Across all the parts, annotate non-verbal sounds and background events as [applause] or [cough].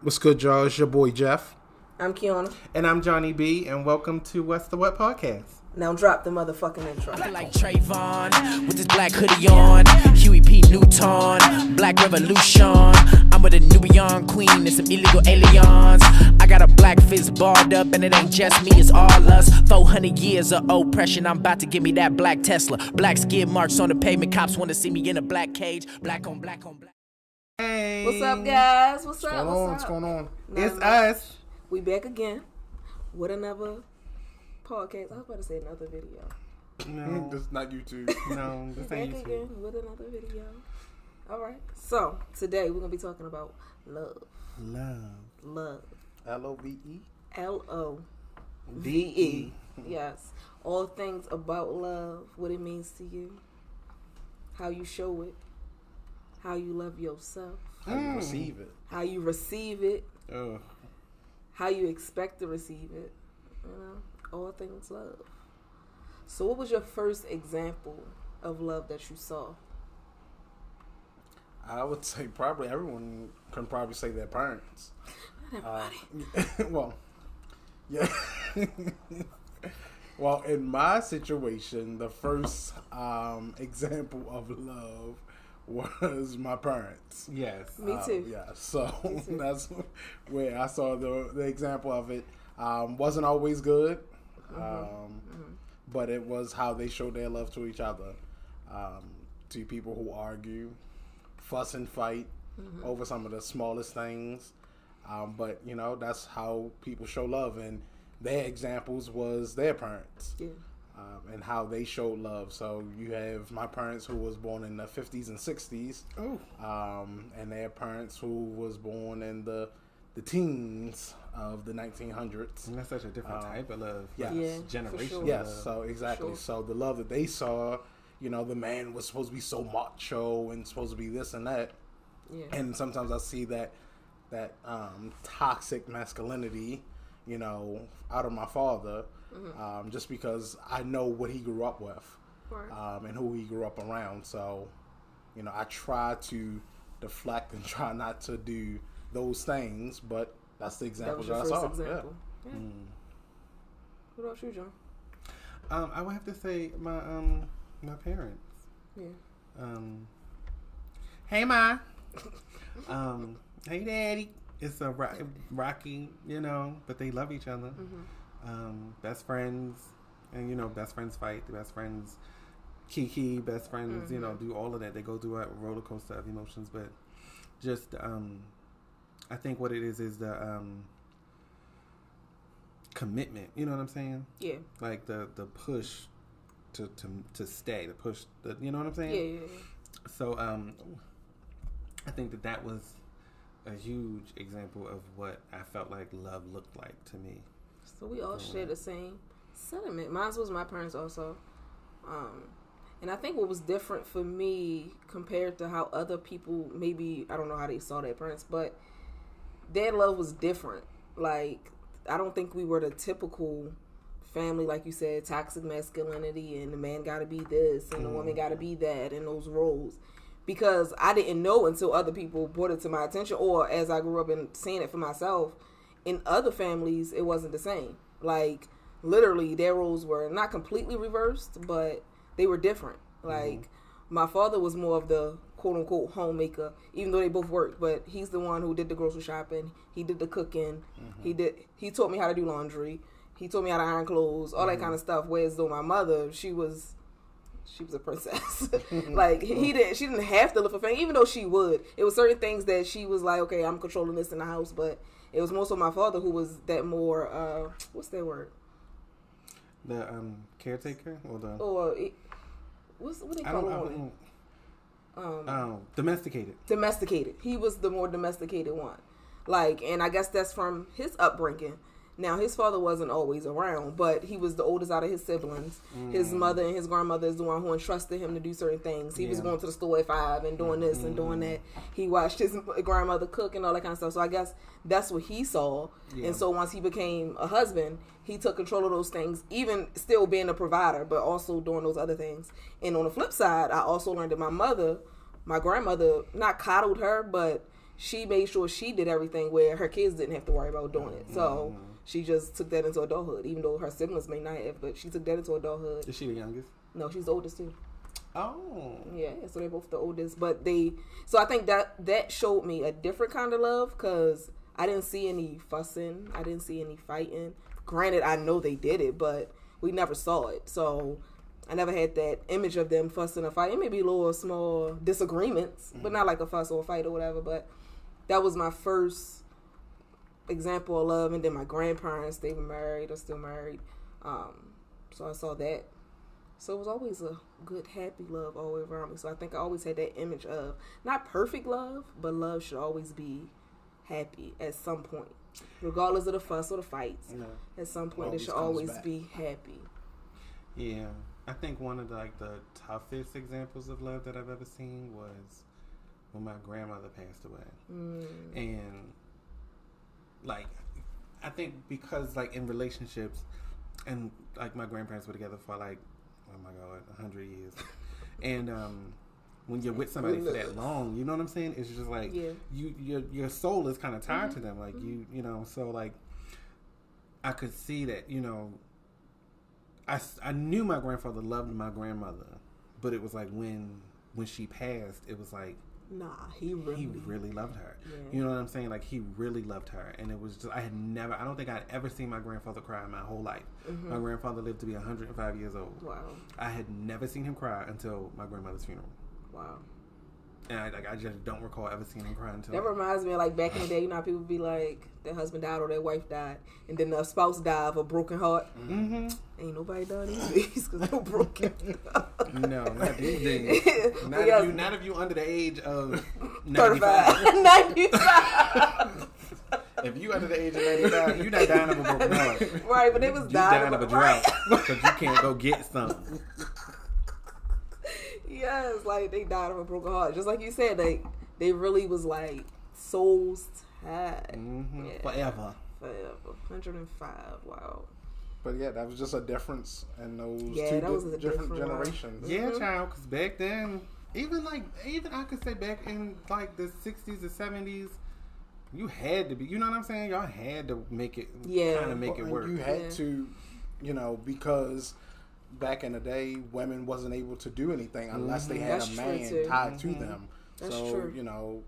What's good, y'all? It's your boy Jeff. I'm Kiana. And I'm Johnny B, and welcome to What's the What podcast. Now drop the motherfucking intro. Like Trayvon with his black hoodie on, Huey P. Newton, Black Revolution. I'm with a Nubian queen and some illegal aliens. I got a black fist barred up, and it ain't just me, it's all us. 400 years of oppression, I'm about to give me that black Tesla. Black skid marks on the pavement, cops want to see me in a black cage. Black on black on black. Hey. What's up, guys? What's up? What's going What's on? up? What's going on? It's Nothing much. us. We back again with another podcast. I was about to say another video. No, mm, This not YouTube. no, [laughs] this Back ain't YouTube. again with another video. All right. So today we're gonna be talking about love. Love. Love. L O V E. L O V E. Yes. All things about love, what it means to you, how you show it, how you love yourself, How you receive it? how you receive it, how you expect to receive it. You know, all things love. So, what was your first example of love that you saw? I would say probably everyone can probably say their parents. Uh, [laughs] well, yeah. [laughs] well, in my situation, the first um, example of love was my parents. Yes. Me Um, too. yeah, so [laughs] too. [laughs] that's where I saw the the example of it. Um, wasn't always good, Mm-hmm. um, but it was how they showed their love to each other. Um, to people who argue, fuss and fight Mm-hmm. over some of the smallest things, um, but you know that's how people show love, and their examples was their parents Yeah. Um, and how they showed love. So you have my parents who was born in the 50s and 60s, Oh. um, and their parents who was born in the the teens of the 1900s. And that's such a different Um, type of love. yes. Yeah, Generation. sure. Yes, so exactly. Sure. So the love that they saw, you know, the man was supposed to be so macho and supposed to be this and that, Yeah. and sometimes I see that that um, toxic masculinity, you know, out of my father, um, just because I know what he grew up with. Um, and who he grew up around. So, you know, I try to deflect and [laughs] try not to do those things, but that's the that example was that, I first saw. example. Yeah. Mm. What about you, John? Um, I would have to say my um my parents. Yeah. Um, hey ma. [laughs] um, hey daddy. It's a ro- rocky, you know, but they love each other. Mm-hmm. Um, best friends, and you know, best friends fight. The best friends kiki. Best friends, you know, Mm-hmm. do all of that. They go through a roller coaster of emotions, but just um, I think what it is is the um commitment. You know what I'm saying? Yeah. Like the the push to to to stay. The push. The, you know what I'm Yeah. saying? Yeah. yeah. So um, I think that that was a huge example of what I felt like love looked like to me. So we all share the same sentiment. Mine was my parents also. Um, and I think what was different for me compared to how other people maybe I don't know how they saw their parents, but their love was different. Like I don't think we were the typical family, like you said, toxic masculinity, and the man got to be this, and the woman got to be that, and those roles. Because I didn't know until other people brought it to my attention, or as I grew up and seeing it for myself. In other families, it wasn't the same. Like literally, their roles were not completely reversed, but they were different. Mm-hmm. Like my father was more of the quote unquote homemaker, even though they both worked. But he's the one who did the grocery shopping. He did the cooking. Mm-hmm. He did. He taught me how to do laundry. He taught me how to iron clothes, all that mm-hmm. kind of stuff. Whereas though my mother, she was, she was a princess. [laughs] [laughs] like he didn't. She didn't have to look for fame, even though she would. It was certain things that she was like, okay, I'm controlling this in the house, but it was more so my father who was that more. uh What's that word? The um caretaker or the Or it, what's what they call it? I don't Um, um domesticated. domesticated. He was the more domesticated one. Like, and I guess that's from his upbringing. Now, his father wasn't always around, but he was the oldest out of his siblings. His mother and his grandmother is the one who entrusted him to do certain things. He was going to the store at five and doing this and doing that. He watched his [laughs] grandmother cook and all that kind of stuff. So I guess that's what he saw. Yeah. And so once he became a husband, he took control of those things, even still being a provider, but also doing those other things. And on the flip side, I also learned that my mother, my grandmother, not coddled her, but she made sure she did everything where her kids didn't have to worry about doing it. So Mm-hmm. She just took that into adulthood, even though her siblings may not have, but she took that into adulthood. Is she the youngest? No, she's the oldest too. Oh. Yeah, so they're both the oldest, but they. So I think that that showed me a different kind of love because I didn't see any fussing, I didn't see any fighting. Granted, I know they did it, but we never saw it, so I never had that image of them fussing or fighting. Maybe little small disagreements, but mm. not like a fuss or a fight or whatever. But that was my first example of love, and then my grandparents they were married or still married, um, so I saw that. So it was always a good, happy love all the way around me. So I think I always had that image of not perfect love, but love should always be happy at some point, regardless of the fuss or the fights. No. At some point, it always should always back. be happy. Yeah, I think one of the, like the toughest examples of love that I've ever seen was when my grandmother passed away, Mm. and like I think because like in relationships, and like my grandparents were together for like oh my god, a hundred years, and um. When you're with somebody for that long, you know what I'm saying? It's just like Yeah. you your your soul is kind of tied to them. Like you you know, so like I could see that you know I I knew my grandfather loved my grandmother, but it was like when when she passed, it was like Nah, he really. he really loved her. Yeah. You know what I'm saying? Like he really loved her, and it was just I had never I don't think I'd ever seen my grandfather cry in my whole life. Mm-hmm. My grandfather lived to be 105 years old. Wow. I had never seen him cry until my grandmother's funeral, Wow. And I like I just don't recall ever seeing him cry until. That reminds me of like back in the day, you know, how people be like, their husband died or their wife died, and then the spouse died of a broken heart. hmm Ain't nobody done these [laughs] because they're broken. No, not these days. [laughs] Not if you, not if you under the age of 95. [laughs] 95. If you under the age of 95, you're not dying of a broken heart. right, but it was dying dying of a drought because you can't go get some. Yes, like they died of a broken heart. Just like you said, they they really was like souls tied hmm Yeah. Forever. forever. 105. Wow. But yeah, that was just a difference in those Yeah, two that was di- a different different one. generations. Yeah, child. Because back then, even like, even I could say back in like the 60s or 70s, you had to be. You know what I'm saying? Y'all had to make it. Yeah. Kind of make it work. You had Yeah. to, you know, because back in the day, women wasn't able to do anything unless they had That's a man tied to them. That's so true. you know,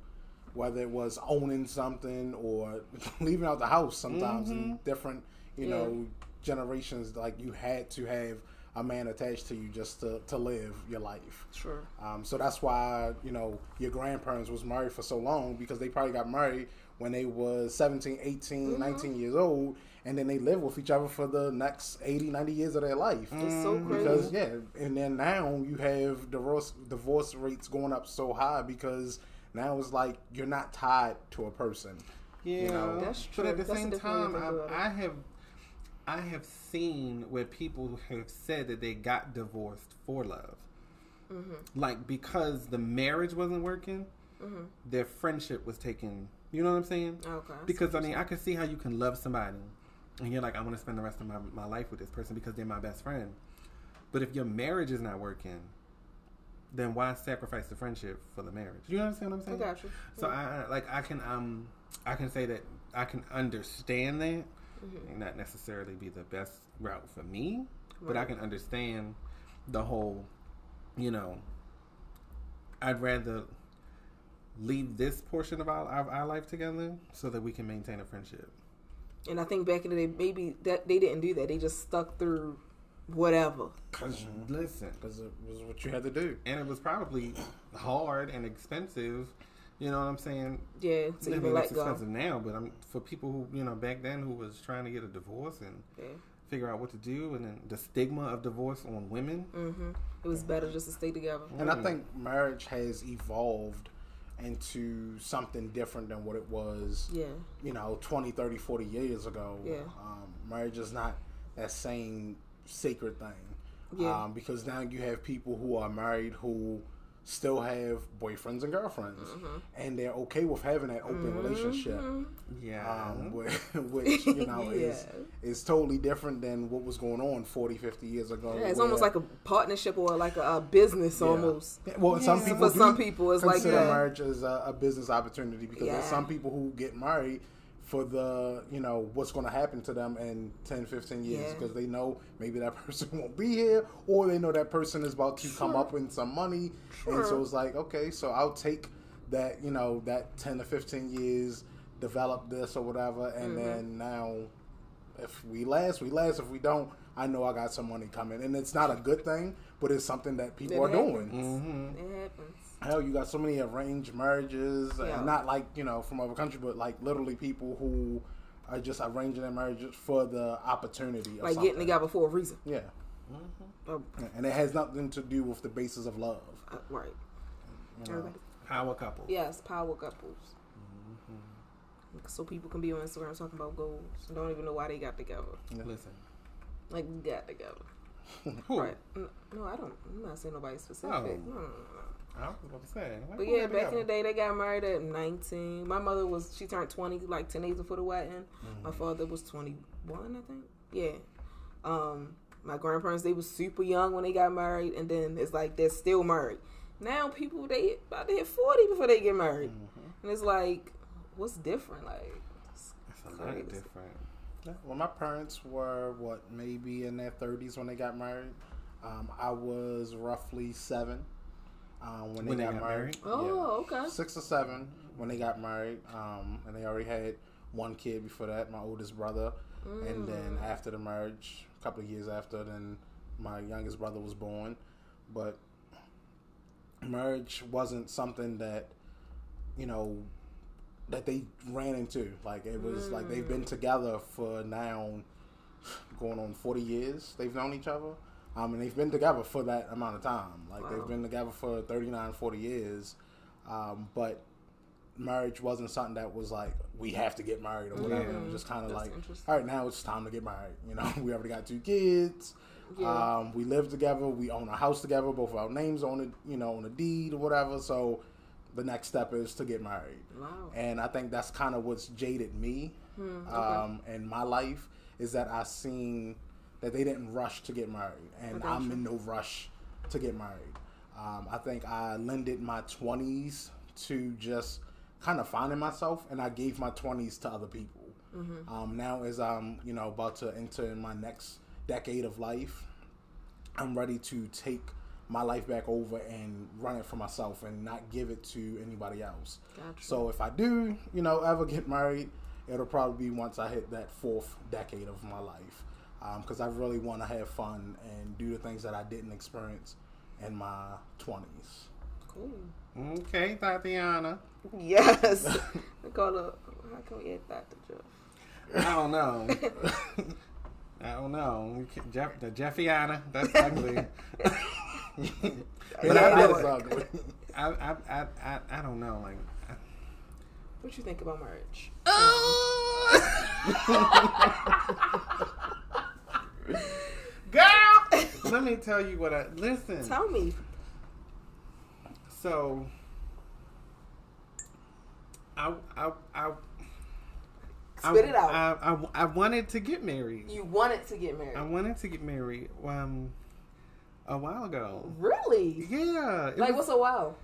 whether it was owning something or [laughs] leaving out the house, sometimes in different, you Yeah. know, generations, like you had to have a man attached to you just to, to live your life. Sure. Um, so that's why you know your grandparents was married for so long because they probably got married when they was 17, 18, Mm-hmm. 19 years old and then they live with each other for the next 80, 90 years of their life. It's so crazy. Because yeah, and then now you have divorce divorce rates going up so high because now it's like you're not tied to a person. Yeah, know? That's But at the That's same different way to time, think about it. I, I have, I have seen where people have said that they got divorced for love, Mm-hmm. like because the marriage wasn't working, their friendship was taken. You know what I'm saying? Okay. Because I mean, I can see how you can love somebody, and you're like, I want to spend the rest of my, my life with this person because they're my best friend. But if your marriage is not working, then why sacrifice the friendship for the marriage? You understand what I'm saying? I got you. So I I- like I can um I can say that I can understand that. Mm-hmm. May not necessarily be the best route for me, but I can understand the whole. You know, I'd rather leave this portion of our, our, our life together so that we can maintain a friendship. And I think back in the day, maybe that they didn't do that. They just stuck through whatever. because listen, Because it was what you had to do. and it was probably hard and expensive. You know what I'm saying? Yeah, to I mean, let it's go. expensive now, but I'm for people who you know back then who was trying to get a divorce and Yeah. figure out what to do, and then the stigma of divorce on women. hmm It was better just to stay together. And I think marriage has evolved into something different than what it was Yeah. you know 20 30 40 years ago Yeah. um, marriage is not that same sacred thing Yeah. um, because now you have people who are married who still have boyfriends and girlfriends, Mm-hmm. and they're okay with having that open relationship. Yeah. Um, which, [laughs] which you know is [laughs] Yeah. is totally different than what was going on 40, 50 years ago. Yeah, it's where- almost like a partnership or like a, a business Yeah. almost. Yeah, Well, some people For some people, it's like consider that. marriage as a, a business opportunity because there's some people who get married for the you know what's going to happen to them in 10 15 years Yeah. because they know maybe that [laughs] person won't be here or they know that person is about to come up with some money and Sure. so it's like okay so i'll take that you know that 10 to 15 years develop this or whatever and Mm-hmm. then now if we last we last if we don't i know i got some money coming and it's not a good thing but it's something that people It are happens. doing Mm-hmm. It happens. Hell, you got so many arranged marriages, Yeah. and not like you know from other country, but like literally people who are just arranging their marriages for the opportunity, Like something. getting together for a reason. Yeah, Uh, and it has nothing to do with the basis of love. uh, right. You know? Power couple. Yes, power couples. Mm-hmm. So people can be on Instagram talking about goals and don't even know why they got together. Listen. Like got together. Who? Right. No, I don't. I'm not saying nobody specific. Oh. No, no, no, no. I was about to say. like, But yeah, back in the day, they got married at 19. My mother was, she turned 20, like 10 days before the wedding. Mm-hmm. My father was 21, I think. Yeah. Um, my grandparents, they were super young when they got married, and then it's like they're still married. Now people, they about to hit 40 before they get married. Mm-hmm. And it's like, what's different? Like, it's It's a lot different. Yeah, Well, my parents were what maybe in their thirties when they got married. Um, I was roughly seven um, when, When they, they got, got married. Oh, okay. six or seven when they got married, um, and they already had one kid before that, my oldest brother, and then Mm. after the marriage, a couple of years after, then my youngest brother was born. But marriage wasn't something that you know that they ran into. Like it was like they've Mm. been together for now going on forty years. They've known each other. Um, and they've been together for that amount of time. Like Wow. they've been together for 39, 40 years. Um, but marriage wasn't something that was like we have to get married or whatever. It was just kind of like, all right, now it's time to get married. You know, [laughs] we already got two kids. Yeah. Um, we live together. We own a house together. Both of our names on it, you know, on a deed or whatever. So the next step is to get married. Wow. And I think that's kind of what's jaded me Hmm, um, in my life is that I've seen that they didn't rush to get married, and I'm you. in no rush to get married. Um, I think I lended my 20s to just kind of finding myself, and I gave my 20s to other people. Mm-hmm. Um, now, as I'm you know about to enter in my next decade of life, I'm ready to take my life back over and run it for myself and not give it to anybody else. Gotcha. So if I do, you know, ever get married, it'll probably be once I hit that fourth decade of my life. Um, because I really want to have fun and do the things that I didn't experience in my 20s. Cool. Okay, Tatiana. Yes. I call her, how can we add Dr. Jeff? I don't know. [laughs] I don't know. We can't- Jeff, the Jeffiana. That's ugly. [laughs] But Yeah, that I is ugly. I, I, I, I, I don't know. Like, I- What you think about marriage? [laughs] [laughs] girl. Let me tell you what I listen. Tell me. So, I, I, I, Spit I, it out. I, I, I wanted to get married. You wanted to get married. I wanted to get married um a while ago. really? Yeah. it Like, was- what's a wow?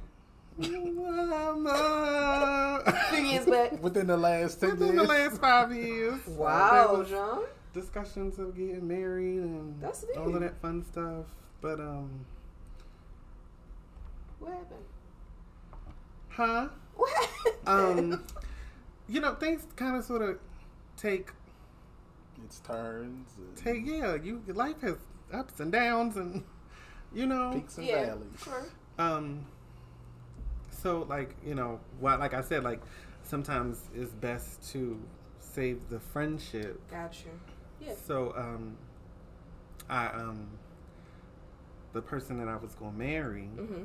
Mama. Few years back. Within the last 10 Within years. the last five years. Wow, John. Discussions of getting married and That's all of that fun stuff. But um What happened? huh? What happened? Um [laughs] you know, things kinda sorta take It's turns, and take yeah, you life has ups and downs and you know peaks and yeah, valleys. sure. Um. So, like you know, what like I said, like sometimes it's best to save the friendship. Got you. Yeah. So, um, I um, the person that I was going to marry, Mm-hmm.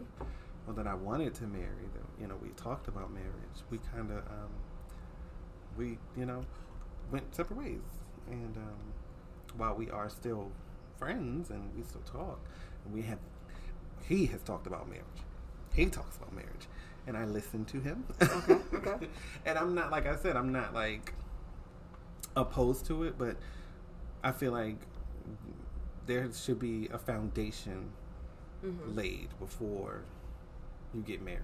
or that I wanted to marry, that you know, we talked about marriage. We kind of um, we you know, went separate ways, and um, while we are still friends and we still talk, we have he has talked about marriage. he talks about marriage, and I listen to him. Okay, okay. [laughs] and I'm not like I said, I'm not like opposed to it, but I feel like there should be a foundation Mm-hmm. laid before you get married.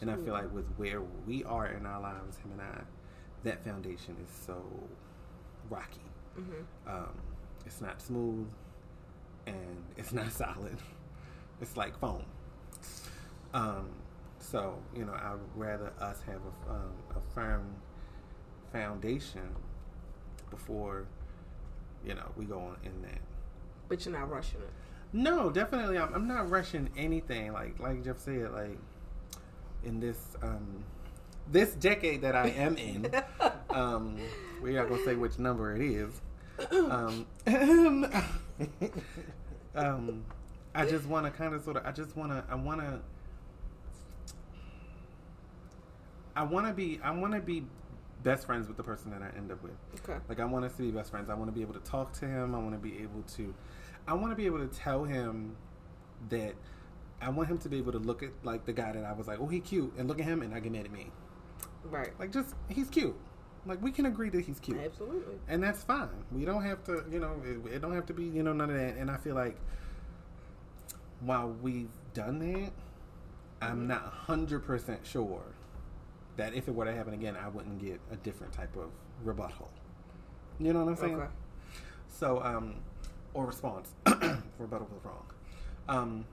And I feel like with where we are in our lives, him and I, that foundation is so rocky. Mm-hmm. Um, it's not smooth and it's not [laughs] solid. It's like foam. Um, so you know, I'd rather us have a, um, a firm foundation before you know we go on in that. But you're not rushing it. No, definitely. I'm, I'm not rushing anything. Like like Jeff said, like in this um this decade that I am in, [laughs] um, we're not gonna say which number it is. Um, [laughs] um, I just want to kind of sort of. I just want to. I want to. I want to be. I want to be best friends with the person that I end up with. Okay. Like I want us to be best friends. I want to be able to talk to him. I want to be able to I want to be able to tell him that I want him to be able to look at like the guy that I was like, "Oh, he cute." And look at him and not get mad at me. Right. Like just he's cute. Like we can agree that he's cute. Absolutely. And that's fine. We don't have to, you know, it, it don't have to be, you know, none of that. And I feel like while we've done that, I'm mm-hmm. not 100% sure that if it were to happen again, I wouldn't get a different type of rebuttal. You know what I'm saying? Okay. So, um, or response. [clears throat] rebuttal was wrong. Um,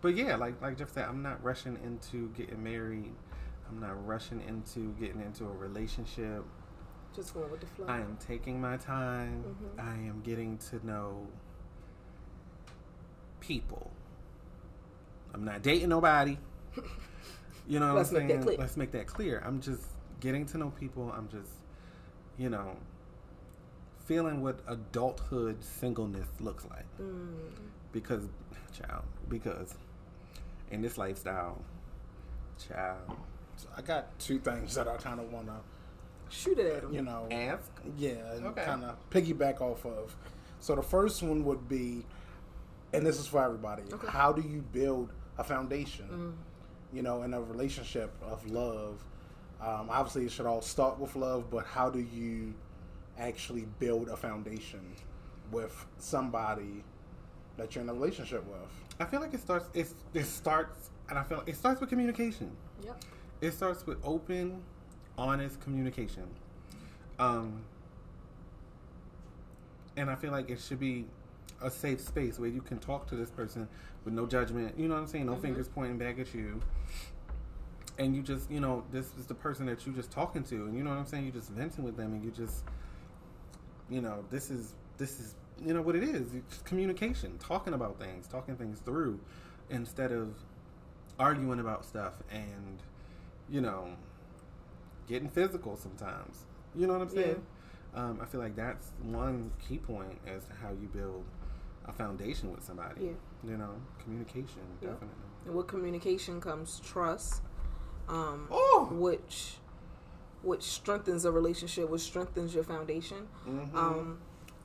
but yeah, like like Jeff said, I'm not rushing into getting married. I'm not rushing into getting into a relationship. Just going with the flow. I am taking my time. Mhm. I am getting to know people. I'm not dating nobody. [laughs] You know what Let's I'm make saying? that clear. Let's make that clear. I'm just getting to know people. I'm just, you know, feeling what adulthood singleness looks like. Mm. Because, child, because in this lifestyle, child, So I got two things that I kind of want to, Shoot it at him. you know, ask. yeah, and Okay. kind of piggyback off of. So the first one would be, and this is for everybody. Okay. How do you build a foundation? Mm. You know, in a relationship of love. Um, obviously, it should all start with love, but how do you actually build a foundation with somebody that you're in a relationship with? I feel like it starts. It, it starts, and I feel like it starts with communication. Yep. It starts with open, honest communication. Um, and I feel like it should be a safe space where you can talk to this person with no judgment. You know what I'm saying? No Mhm. fingers pointing back at you. And you just, you know, this is the person that you're just talking to, and you know what I'm saying. You're just venting with them, and you just, you know, this is this is you know what it is. It's communication, talking about things, talking things through, instead of arguing about stuff and you know getting physical sometimes. You know what I'm saying? Um, I feel like that's one key point as to how you build a foundation with somebody. Yeah. You know, communication Yeah. definitely. And with communication comes trust, um, Oh. which which strengthens a relationship, which strengthens your foundation. Mhm. Um,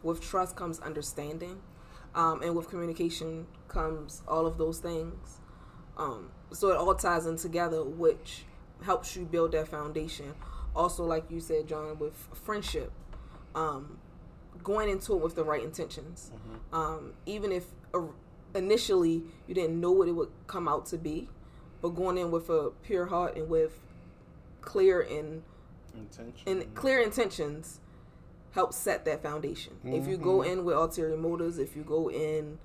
with trust comes understanding, um, and with communication comes all of those things. Um, so it all ties in together, which helps you build that foundation. Also, like you said, John, with friendship, um, going into it with the right intentions. Um, even if uh, initially you didn't know what it would come out to be, but going in with a pure heart and with clear and Intention. and clear intentions help set that foundation. If you go in with ulterior motives, if you go in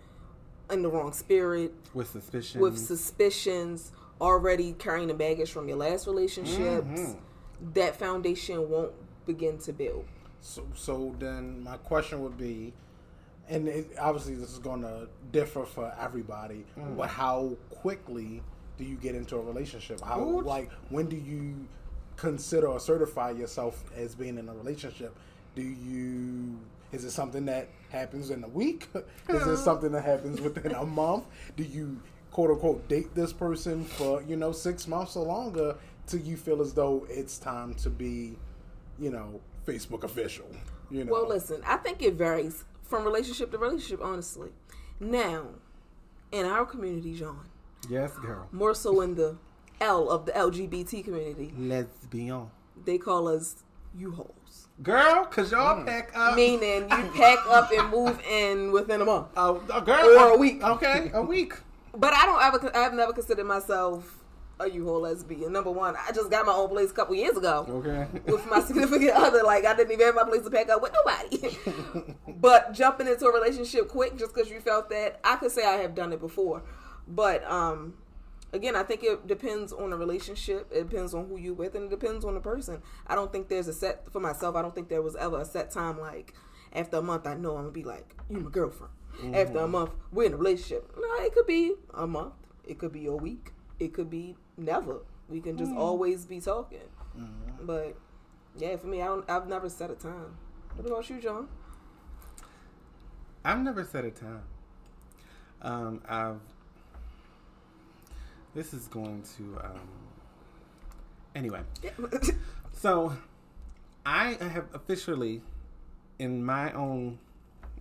in the wrong spirit, with suspicion. with suspicions, already carrying the baggage from your last relationships, Mhm. that foundation won't begin to build. So, so then my question would be, and it, obviously this is going to differ for everybody, Mm. but how quickly do you get into a relationship? How Ooh. like when do you consider or certify yourself as being in a relationship? Do you is it something that happens in a week? [laughs] is it something that happens within a [laughs] month? Do you quote unquote date this person for you know six months or longer till you feel as though it's time to be, you know, Facebook official? You know, Well, listen, I think it varies from relationship to relationship, honestly. Now, in our community, John, Yes, girl. More so in the L of the LGBT community. Lesbian. They call us U-Hauls. Girl, cause y'all Mm. pack up. Meaning you [laughs] pack up and move in within a month. Oh, a girl. Or a week. Okay, a week. But I don't ever, I've never considered myself a U-Haul lesbian. Number one, I just got my own place a couple years ago. Okay. [laughs] with my significant other. Like I didn't even have my place to pack up with nobody. [laughs] but jumping into a relationship quick just because you felt that, I could say I have done it before. But um, again, I think it depends on the relationship. It depends on who you're with, and it depends on the person. I don't think there's a set for myself. I don't think there was ever a set time like after a month. I know I'm gonna be like you my girlfriend. After a month, we're in a relationship. No, it could be a month. It could be a week. It could be never. We can just always be talking. But yeah, for me, I don't. I've never set a time. What about you, John? I've never set a time. Um, I've. This is going to. Um, anyway, [laughs] so I have officially, in my own,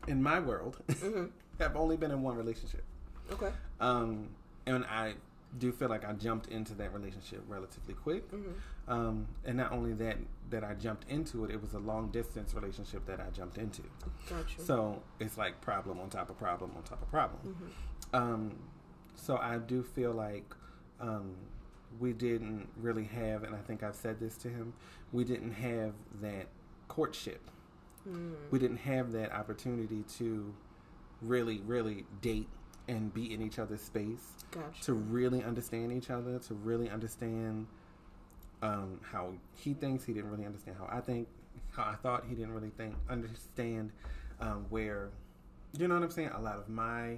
in my world, [laughs] have only been in one relationship. okay. Um, and I do feel like I jumped into that relationship relatively quick. Um, and not only that, that I jumped into it, it was a long distance relationship that I jumped into. Gotcha. So it's like problem on top of problem on top of problem. Um, so I do feel like um, we didn't really have, and I think I've said this to him, we didn't have that courtship. We didn't have that opportunity to really, really date and be in each other's space gotcha. to really understand each other, to really understand um, how he thinks. He didn't really understand how I think, how I thought. He didn't really think understand um, where, you know what I'm saying. A lot of my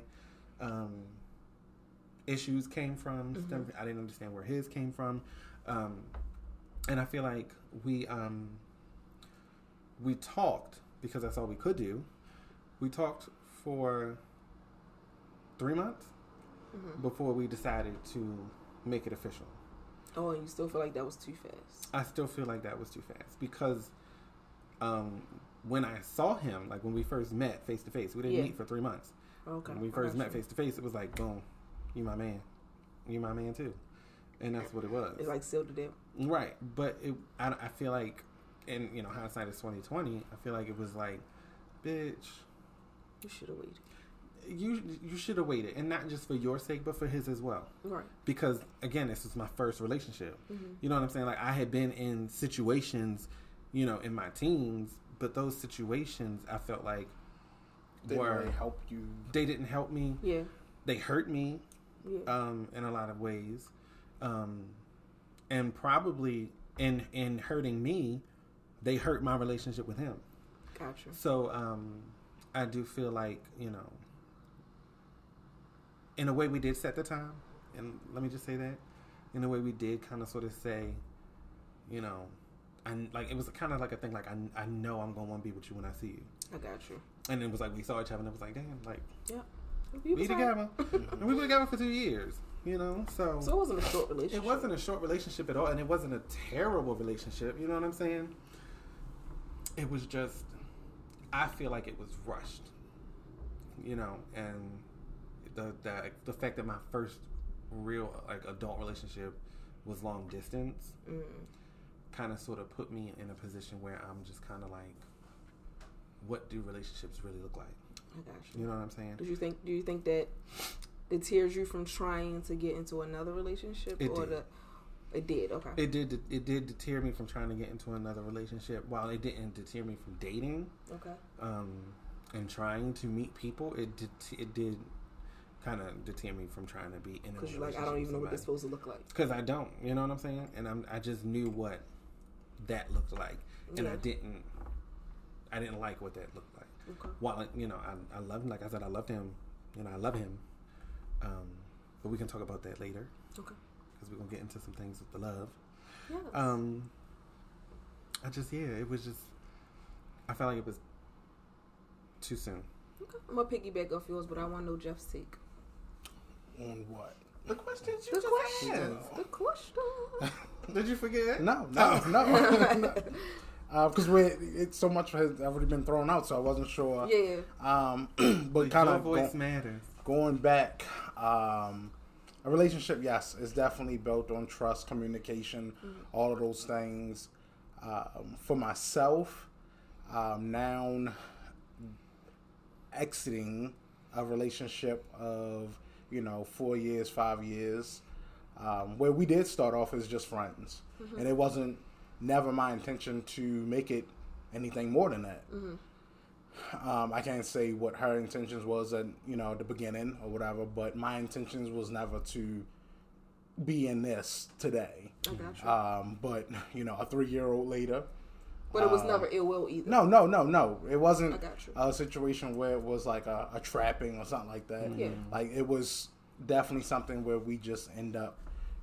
um, issues came from. Stuff- I didn't understand where his came from, um, and I feel like we um, we talked because that's all we could do. We talked for three months before we decided to make it official. oh, and you still feel like that was too fast? I still feel like that was too fast because um, when I saw him, like when we first met face to face, we didn't Yeah. meet for three months. Okay. When we first met face to face, it was like, boom, you my man, you my man too, and that's what it was. It's like sealed the deal. Right, but it, I, I feel like, and you know, hindsight is twenty twenty. I feel like it was like, bitch, You should have waited. You you should have waited, and not just for your sake, but for his as well. Right. Because again, this was my first relationship. Mm-hmm. You know what I'm saying? Like I had been in situations, you know, in my teens, but those situations I felt like Didn't were really help you. they didn't help me. Yeah. They hurt me Yeah. um, in a lot of ways, um, and probably in in hurting me, they hurt my relationship with him. gotcha. So um, I do feel like you know, in a way, we did set the time, and let me just say that, in a way, we did kind of sort of say, you know, and like it was kind of like a thing, like I, I know I'm gonna want to be with you when I see you, I got you. and it was like we saw each other, and it was like, damn, like Yeah. we together, [laughs] and we were together for two years, you know, so. So it wasn't a short relationship. It wasn't a short relationship at all, and it wasn't a terrible relationship. You know what I'm saying? It was just, I feel like it was rushed. You know, and the the the fact that my first real like adult relationship was long distance Mm. kind of sort of put me in a position where I'm just kind of like, what do relationships really look like? I got you. You know what I'm saying? Did you think? Do you think that deters you from trying to get into another relationship, It or did. the it did? Okay. It did. It did deter me from trying to get into another relationship. While it didn't deter me from dating, okay. um, and trying to meet people, it did it did kind of deter me from trying to be in a Because you're like, I don't even know what this supposed to look like. because I don't, you know what I'm saying, and I'm I just knew what that looked like, and I didn't I didn't like what that looked like. Okay. While you know I I loved him, like I said, I loved him, you know I love him, um, but we can talk about that later Okay. because we're gonna get into some things with the love. Yeah. Um, I just yeah, it was just I felt like it was too soon. okay. I'm gonna piggyback off yours, but I want to know Jeff's take. On what? The questions you The asked? The question. [laughs] Did you forget? No, no, no. [laughs] Because we it's so much has already been thrown out, so I wasn't sure. Yeah. Um, [clears throat] but But kind of voice go, matters. going back, um, a relationship, yes, is definitely built on trust, communication, all of those things. Um, for myself, um, now exiting a relationship of you know four years, five years, um, where we did start off as just friends, and it wasn't never my intention to make it anything more than that. Um, I can't say what her intentions was at you know the beginning or whatever, but my intentions was never to be in this today. Um, but you know, a three year old later, but it was never ill will either. no, no, no, no. It wasn't I got you. a situation where it was like a, a trapping or something like that. Yeah. Like it was definitely something where we just end up,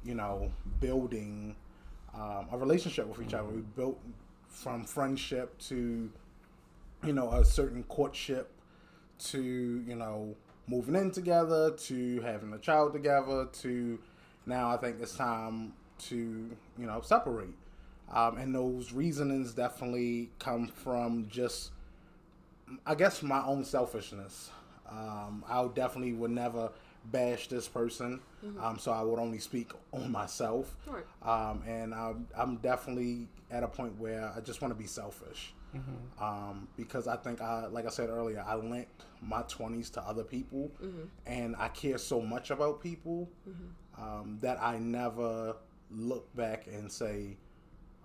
you know, building um, a relationship with each other. We built from friendship to, you know, a certain courtship to, you know, moving in together to having a child together to now I think it's time to, you know, separate. Um, and those reasonings definitely come from just I guess my own selfishness. Um, I definitely would never bash this person, um, so I would only speak on myself. Right. Um, and I'm, I'm definitely at a point where I just want to be selfish. Um, because I think I, like I said earlier, I lent my twenties to other people, and I care so much about people um, that I never look back and say,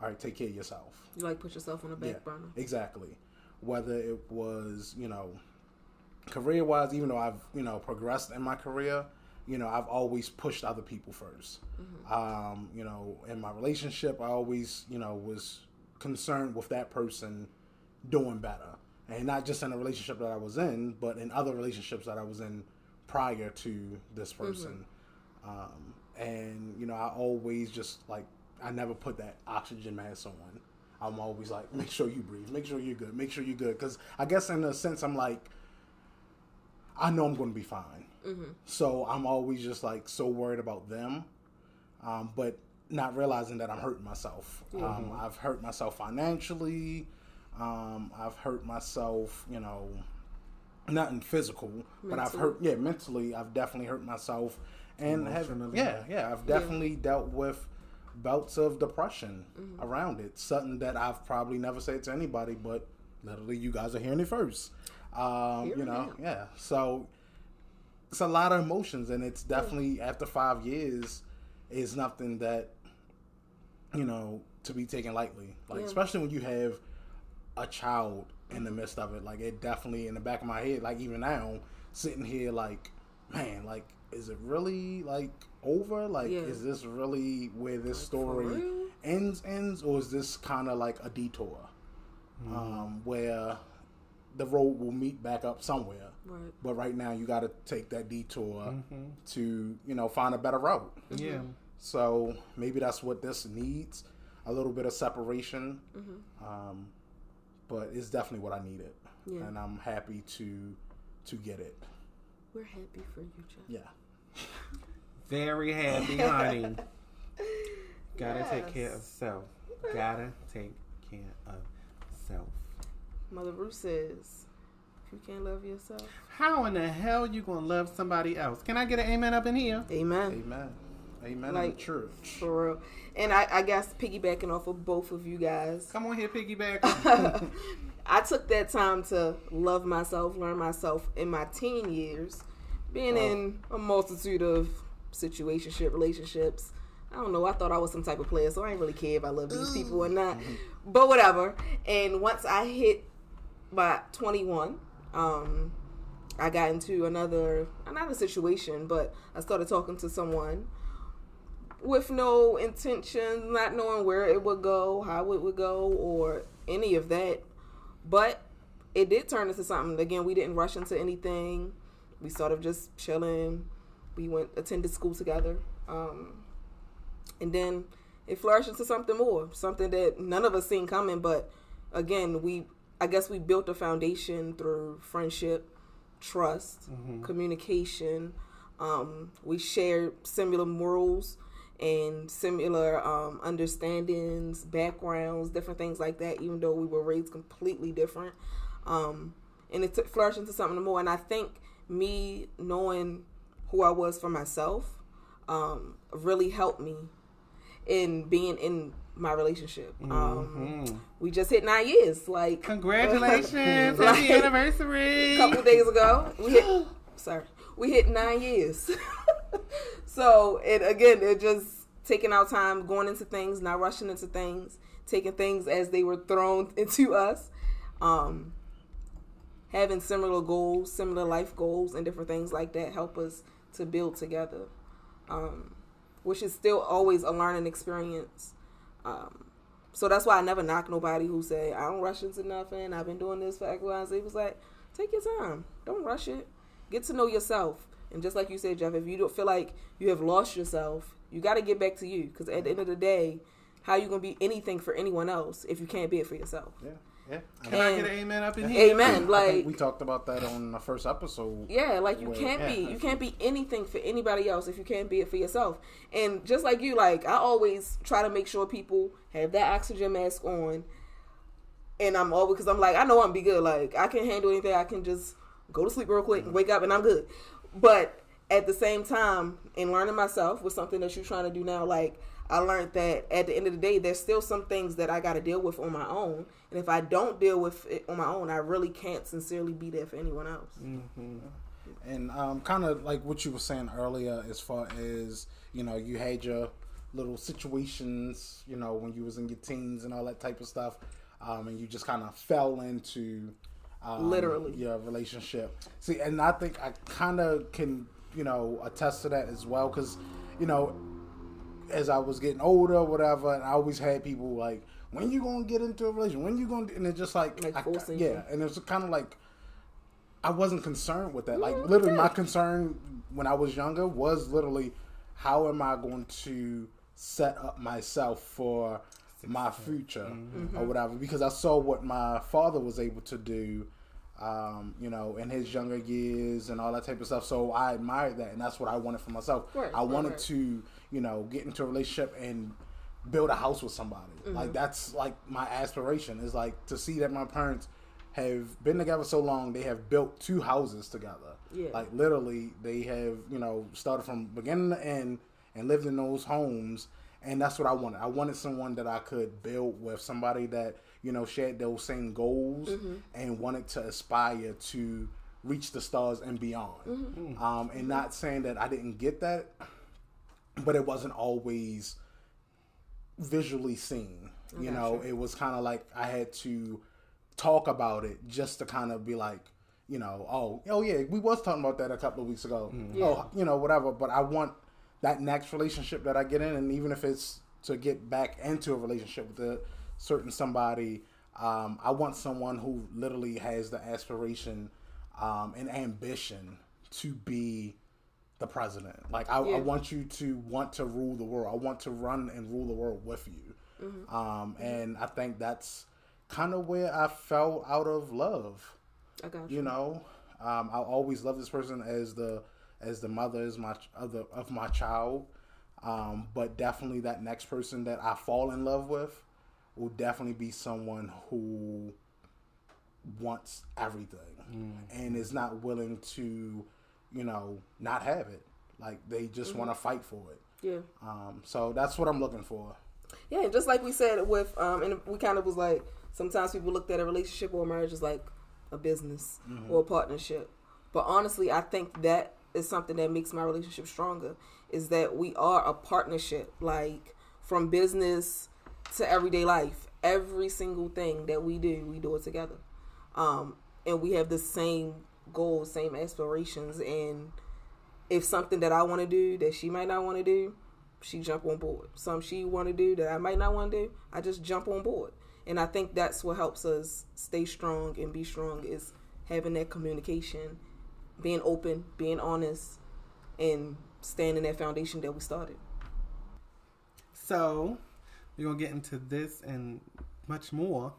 "All right, take care of yourself." You like put yourself on the back burner. Exactly. Whether it was, you know, career wise, even though I've, you know, progressed in my career, you know, I've always pushed other people 1st Um, you know, in my relationship, I always, you know, was concerned with that person doing better. And not just in the relationship that I was in, but in other relationships that I was in prior to this person. Um, and, you know, I always just like, I never put that oxygen mask on. I'm always like, make sure you breathe, make sure you're good, make sure you're good. Because I guess in a sense, I'm like, I know I'm going to be fine. So I'm always just like so worried about them, um, but not realizing that I'm hurting myself. Um, I've hurt myself financially. Um, I've hurt myself, you know, not in physical, but I've hurt, yeah, mentally. I've definitely hurt myself, and have, yeah, yeah, I've definitely dealt with bouts of depression around it. Something that I've probably never said to anybody, but literally, you guys are hearing it first. Um, you know, am. yeah. So it's a lot of emotions, and it's definitely after five years is nothing that you know to be taken lightly. Like Yeah. especially when you have a child in the midst of it. Like it definitely in the back of my head. Like even now, sitting here, like man, like is it really like over? Like Yeah. is this really where this for story ends? Ends, or is this kind of like a detour um, where the road will meet back up somewhere? Right. But right now, you got to take that detour to you know find a better route. Yeah. So maybe that's what this needs a little bit of separation. Um, but it's definitely what I needed, Yeah. and I'm happy to to get it. We're happy for you, Jeff. Yeah, Very happy, [laughs] honey. Gotta take care of self. Gotta take care of self. Mother Ruth says, if you can't love yourself, How in the hell you gonna love somebody else? Can I get an amen up in here? amen. amen, amen. Like- in the church. For real. And I, I guess piggybacking off of both of you guys, Come on here, piggyback. [laughs] I took that time to love myself, learn myself in my teen years, being in a multitude of situationship relationships. I don't know. I thought I was some type of player, so I didn't really care if I love these people or not. But whatever. And once I hit my 21, um, I got into another, another situation, but I started talking to someone with no intention, not knowing where it would go, how it would go, or any of that. But it did turn into something. Again, we didn't rush into anything. We sort of just chilling. We went attended school together, um, and then it flourished into something more, something that none of us seen coming. But again, we I guess we built a foundation through friendship, trust, communication. Um, we shared similar morals and similar um, understandings, backgrounds, different things like that. Even though we were raised completely different, um, and it took flourished into something more. And I think me knowing who I was for myself, um, really helped me in being in my relationship. Um, we just hit nine years, like Congratulations! [laughs] Like- Happy anniversary! a couple days ago. We hit, [gasps] sorry, we hit nine years. [laughs] so it again, it just taking our time, going into things, not rushing into things, taking things as they were thrown [laughs] into us. Um, having similar goals, similar life goals, and different things like that help us to build together. Um, which is still always a learning experience. Um, so that's why I never knock nobody who say I don't rush into nothing. I've been doing this for X, Y, and Z. It was like, take your time. Don't rush it. Get to know yourself. And just like you said, Jeff, if you don't feel like you have lost yourself, you got to get back to you. Because at the end of the day, how you gonna be anything for anyone else if you can't be it for yourself? Yeah, yeah. I Can I get an amen up in here? Amen. I think Like we talked about that on the first episode. Yeah, like you Well, can't yeah, be you can't be anything for anybody else if you can't be it for yourself. And just like you, like I always try to make sure people have that oxygen mask on. And I'm always because I'm like I know I'm be good. Like I can handle anything. I can just go to sleep real quick and wake up and I'm good. But at the same time, in learning myself was something that you're trying to do now. Like I learned that at the end of the day, there's still some things that I got to deal with on my own. And if I don't deal with it on my own, I really can't sincerely be there for anyone else. And um, kind of like what you were saying earlier, as far as you know, you had your little situations, you know, when you was in your teens and all that type of stuff, um, and you just kind of fell into um, Literally. your relationship. See, and I think I kind of can, you know, attest to that as well, because you know, as I was getting older, whatever, and I always had people like, "When you gonna get into a relationship? When you gonna?" And it's just like, Like I- yeah, and it's kind of like I wasn't concerned with that. Like literally, my concern when I was younger was literally how am I going to set up myself for my future Mm-hmm. or whatever? Because I saw what my father was able to do. Um, you know, in his younger years and all that type of stuff. So I admired that, and that's what I wanted for myself. I wanted to, you know, get into a relationship and build a house with somebody. Mm-hmm. Like that's like my aspiration is like to see that my parents have been together so long they have built two houses together. Yeah. Like literally they have, you know, started from beginning to end and lived in those homes and that's what I wanted. I wanted someone that I could build with, somebody that, you know, shared those same goals mm-hmm. and wanted to aspire to reach the stars and beyond. Mm-hmm. Mm. Um, and not saying that I didn't get that, but it wasn't always visually seen. You know, it was kind of like I had to talk about it just to kind of be like, you know, oh, oh yeah, we was talking about that a couple of weeks ago. Mm-hmm. Oh, you know, whatever. But I want that next relationship that I get in, and even if it's to get back into a relationship with a certain somebody, um, I want someone who literally has the aspiration um, and ambition to be the president. Like I, I want you to want to rule the world. I want to run and rule the world with you. Um, and I think that's kind of where I fell out of love. I got you. You know, um, I always love this person as the as the mother as my of the of my child. Um, but definitely that next person that I fall in love with will definitely be someone who wants everything and is not willing to, you know, not have it. Like they just want to fight for it. Yeah. Um, so that's what I'm looking for. Yeah, just like we said with um and we kind of was like sometimes people looked at a relationship or a marriage as like a business or a partnership. But honestly, I think that is something that makes my relationship stronger is that we are a partnership like from business to everyday life. Every single thing that we do, we do it together. Um and we have the same goals, same aspirations and if something that I want to do that she might not want to do, she jump on board. Some she want to do that I might not want to do, I just jump on board. And I think that's what helps us stay strong and be strong is having that communication, being open, being honest, and staying in that foundation that we started. So, we're going to get into this and much more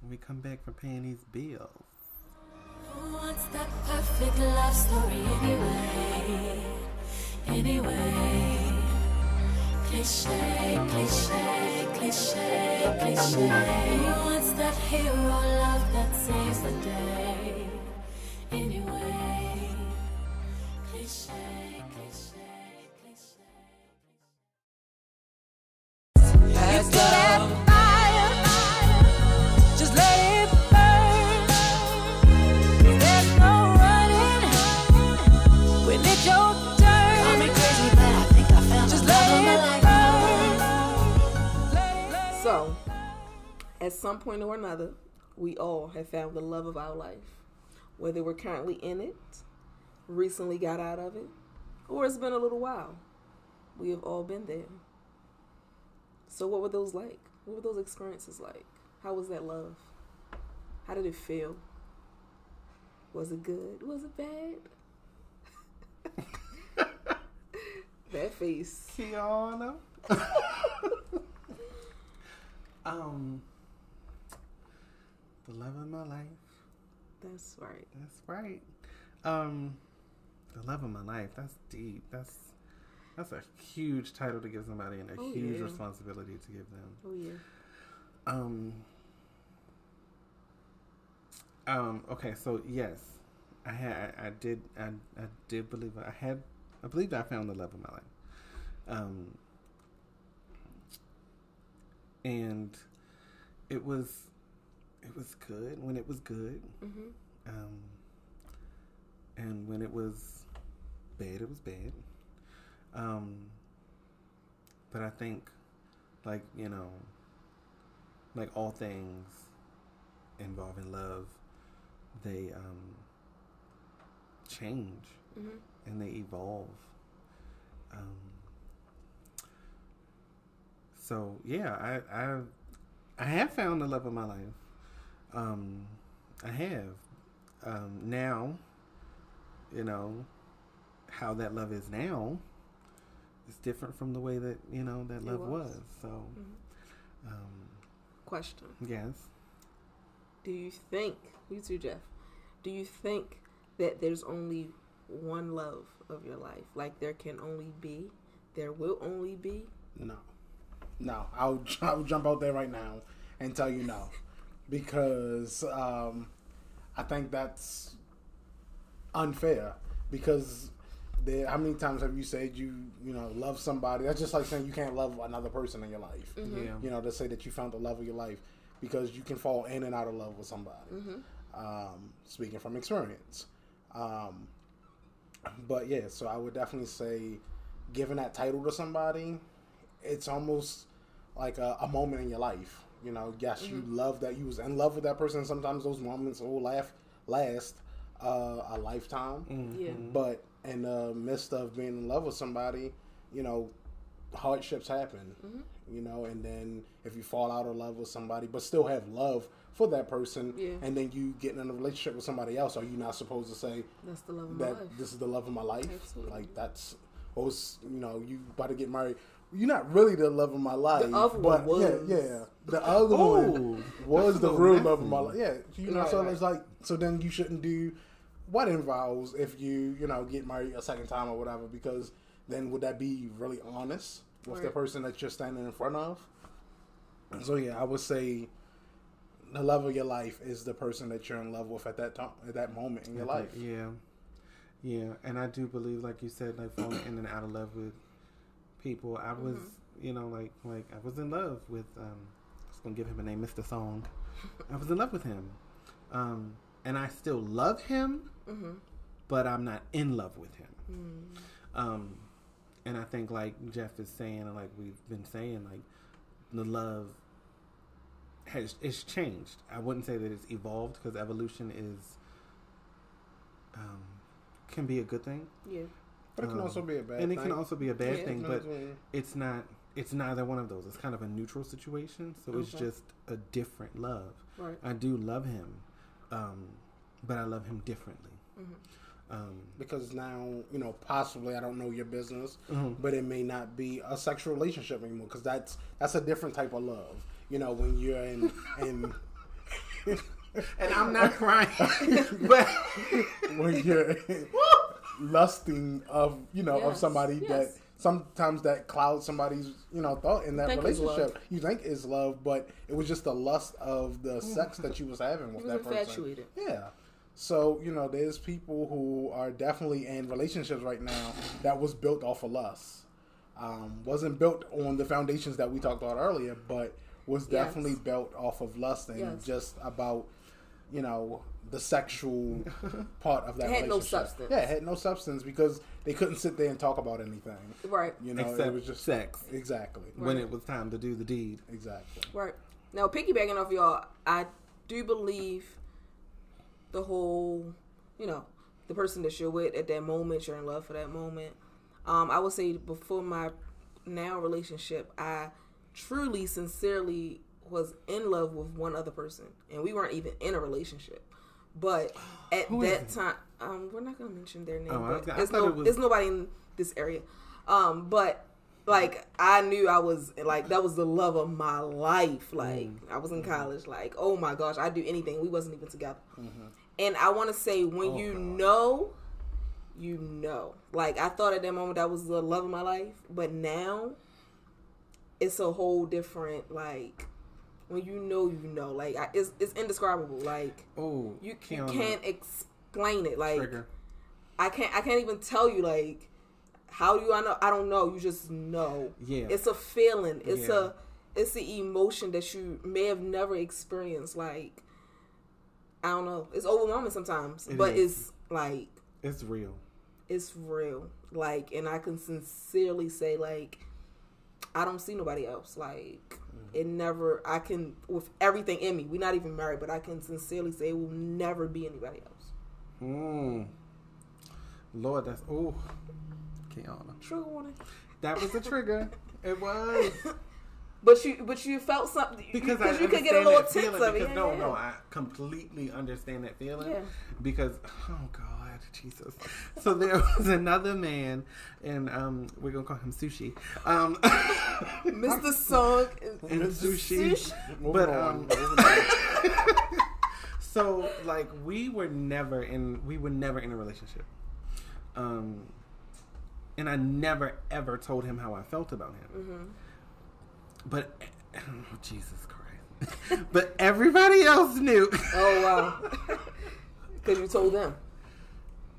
when we come back from paying these bills. Who wants perfect love story anyway? Anyway, cliche, cliche, cliche, cliche. Who wants that hero love that saves the day? Anyway, cliche. Point or another, we all have found the love of our life. Whether we're currently in it, recently got out of it, or it's been a little while. We have all been there. So, what were those like? What were those experiences like? How was that love? How did it feel? Was it good? Was it bad? [laughs] that face. Kiana. [laughs] um, the love of my life. That's right. That's right. Um, the love of my life. That's deep. That's that's a huge title to give somebody and a Oh, huge yeah. responsibility to give them. Oh yeah. Um. Um. Okay. So yes, I had. I, I did. I, I did believe. I had. I believed I found the love of my life. Um. And it was. It was good when it was good. Mhm. Um. And when it was bad, it was bad. Um. But I think, like you know, like all things involving love, they um, change Mhm. and they evolve. Um, so yeah, I I I have found the love of my life. Um, I have. Um, now, you know, how that love is now is different from the way that you know that It love was. was. So. Mhm. Um, Question: yes. Do you think you too, Jeff? Do you think that there's only one love of your life? Like there can only be, there will only be. No, no. I'll [laughs] I'll jump out there right now and tell you no, because um, I think that's unfair. Because there, how many times have you said you you know love somebody? That's just like saying you can't love another person in your life. Yeah. You know, to say that you found the love of your life because you can fall in and out of love with somebody. Um, speaking from experience. Um, but yeah, so I would definitely say giving that title to somebody, it's almost like a, a moment in your life. You know, yes, you mm-hmm. love that you was in love with that person. Sometimes those moments will laugh, last uh, a lifetime. Mm-hmm. Yeah. Mm-hmm. But in the midst of being in love with somebody, you know, hardships happen. You know, and then if you fall out of love with somebody, but still have love for that person, Yeah. and then you get in a relationship with somebody else, are you not supposed to say That's the love of my that life. this is the love of my life? Absolutely. Like that's oh, what was you know you about to get married. You're not really the love of my life, The other but one yeah, was. yeah, the other Ooh, one was the real love of my life. Yeah, you know, Right, so right. it's like so then you shouldn't do wedding vows if you you know get married a second time or whatever because then would that be really honest with the person that you're standing in front of? So yeah, I would say the love of your life is the person that you're in love with at that time at that moment in your life. Yeah. Yeah. And I do believe, like you said, like falling in and out of love with people. I was, you know, like like I was in love with um I was gonna give him a name, Mr. Song. [laughs] I was in love with him. Um and I still love him, Mm-hmm. but I'm not in love with him. Mm. Um and I think like Jeff is saying and like we've been saying, like the love has it's changed. I wouldn't say that it's evolved because evolution is um, can be a good thing, Yeah. But it can Um, also be a bad and thing. it can also be a bad Yeah. thing. But what I'm saying? it's not. It's neither one of those. It's kind of a neutral situation. So it's just a different love. Right. I do love him, um, but I love him differently. Mhm. Um, because now you know possibly I don't know your business, Mhm. but it may not be a sexual relationship anymore because that's that's a different type of love. You know when you're in in [laughs] [laughs] and I'm not crying, [laughs] but when you're lusting of you know of somebody yes. that sometimes that clouds somebody's you know thought in that relationship. You think is love, but it was just the lust of the sex that you was having with was that person. Yeah. So, you know, there's people who are definitely in relationships right now that was built off of lust. Um, wasn't built on the foundations that we talked about earlier, but was Yes. definitely built off of lust and Yes. just about, you know, the sexual [laughs] part of that It had no relationship. substance. Yeah, it had no substance because they couldn't sit there and talk about anything. Right. You know, except it was just sex exactly, when it was time to do the deed. exactly. Right. Now, piggybacking off y'all, I do believe the whole, you know, the person that you're with at that moment, you're in love for that moment. Um, I would say before my now relationship, I truly, sincerely was in love with one other person, and we weren't even in a relationship. But at Who is that time, um, we're not gonna mention their name. Oh, I but gonna- I it's thought no, it was- it's nobody in this area. Um, but like I knew I was like that was the love of my life. Like Mm. I was in college. Like oh my gosh, I'd do anything. We wasn't even together. And I want to say when Oh, you God. know, you know. Like I thought at that moment that was the love of my life, but now it's a whole different like. When you know, you know. Like I, it's it's indescribable. Like Oh, you, you can't explain it. Like trigger. I can't I can't even tell you like how do I know I don't know you just know Yeah. it's a feeling it's Yeah. a it's the emotion that you may have never experienced like I don't know it's overwhelming sometimes It but is. it's like It's real. it's real like and I can sincerely say like I don't see nobody else like it never I can with everything in me we're not even married but I can sincerely say it will never be anybody else Mm. Lord, that's oh, Kiana. true warning That was a trigger. [laughs] it was But you, but you felt something because because you could get a little tips of it. Because Yeah, no, yeah, no. I completely understand that feeling. Yeah. Because oh God, [laughs] Jesus. So there was another man, and um, we're gonna call him Sushi. Um, [laughs] Mr. Song and sushi. Sushi. But um, on, moving on. [laughs] so like we were never in we were never in a relationship. Um, and I never ever told him how I felt about him. Mm-hmm. But [clears throat] oh, Jesus Christ. but everybody else knew. Oh wow! Because you told them.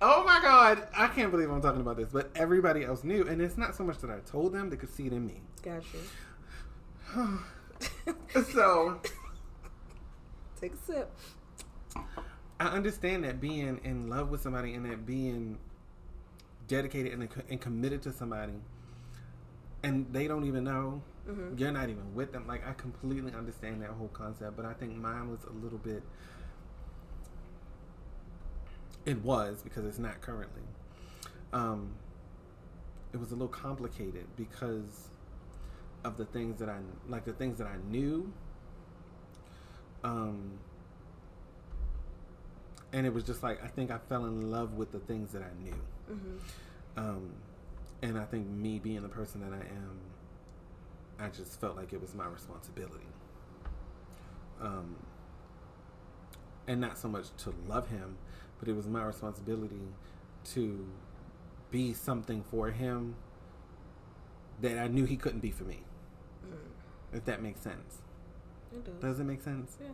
Oh my God, I can't believe I'm talking about this, but everybody else knew, and it's not so much that I told them; they could see it in me. Gotcha. [sighs] So Take a sip. I understand that being in love with somebody and that being dedicated and, and committed to somebody, and they don't even know mm-hmm. you're not even with them. Like I completely understand that whole concept, but I think mine was a little bit. It was because it's not currently. Um, it was a little complicated because of the things that I like the things that I knew. Um, and it was just like I think I fell in love with the things that I knew. Um, and I think me being the person that I am, I just felt like it was my responsibility. Um, and not so much to love him, but it was my responsibility to be something for him that I knew he couldn't be for me. If that makes sense. It does. Does it make sense? Yeah.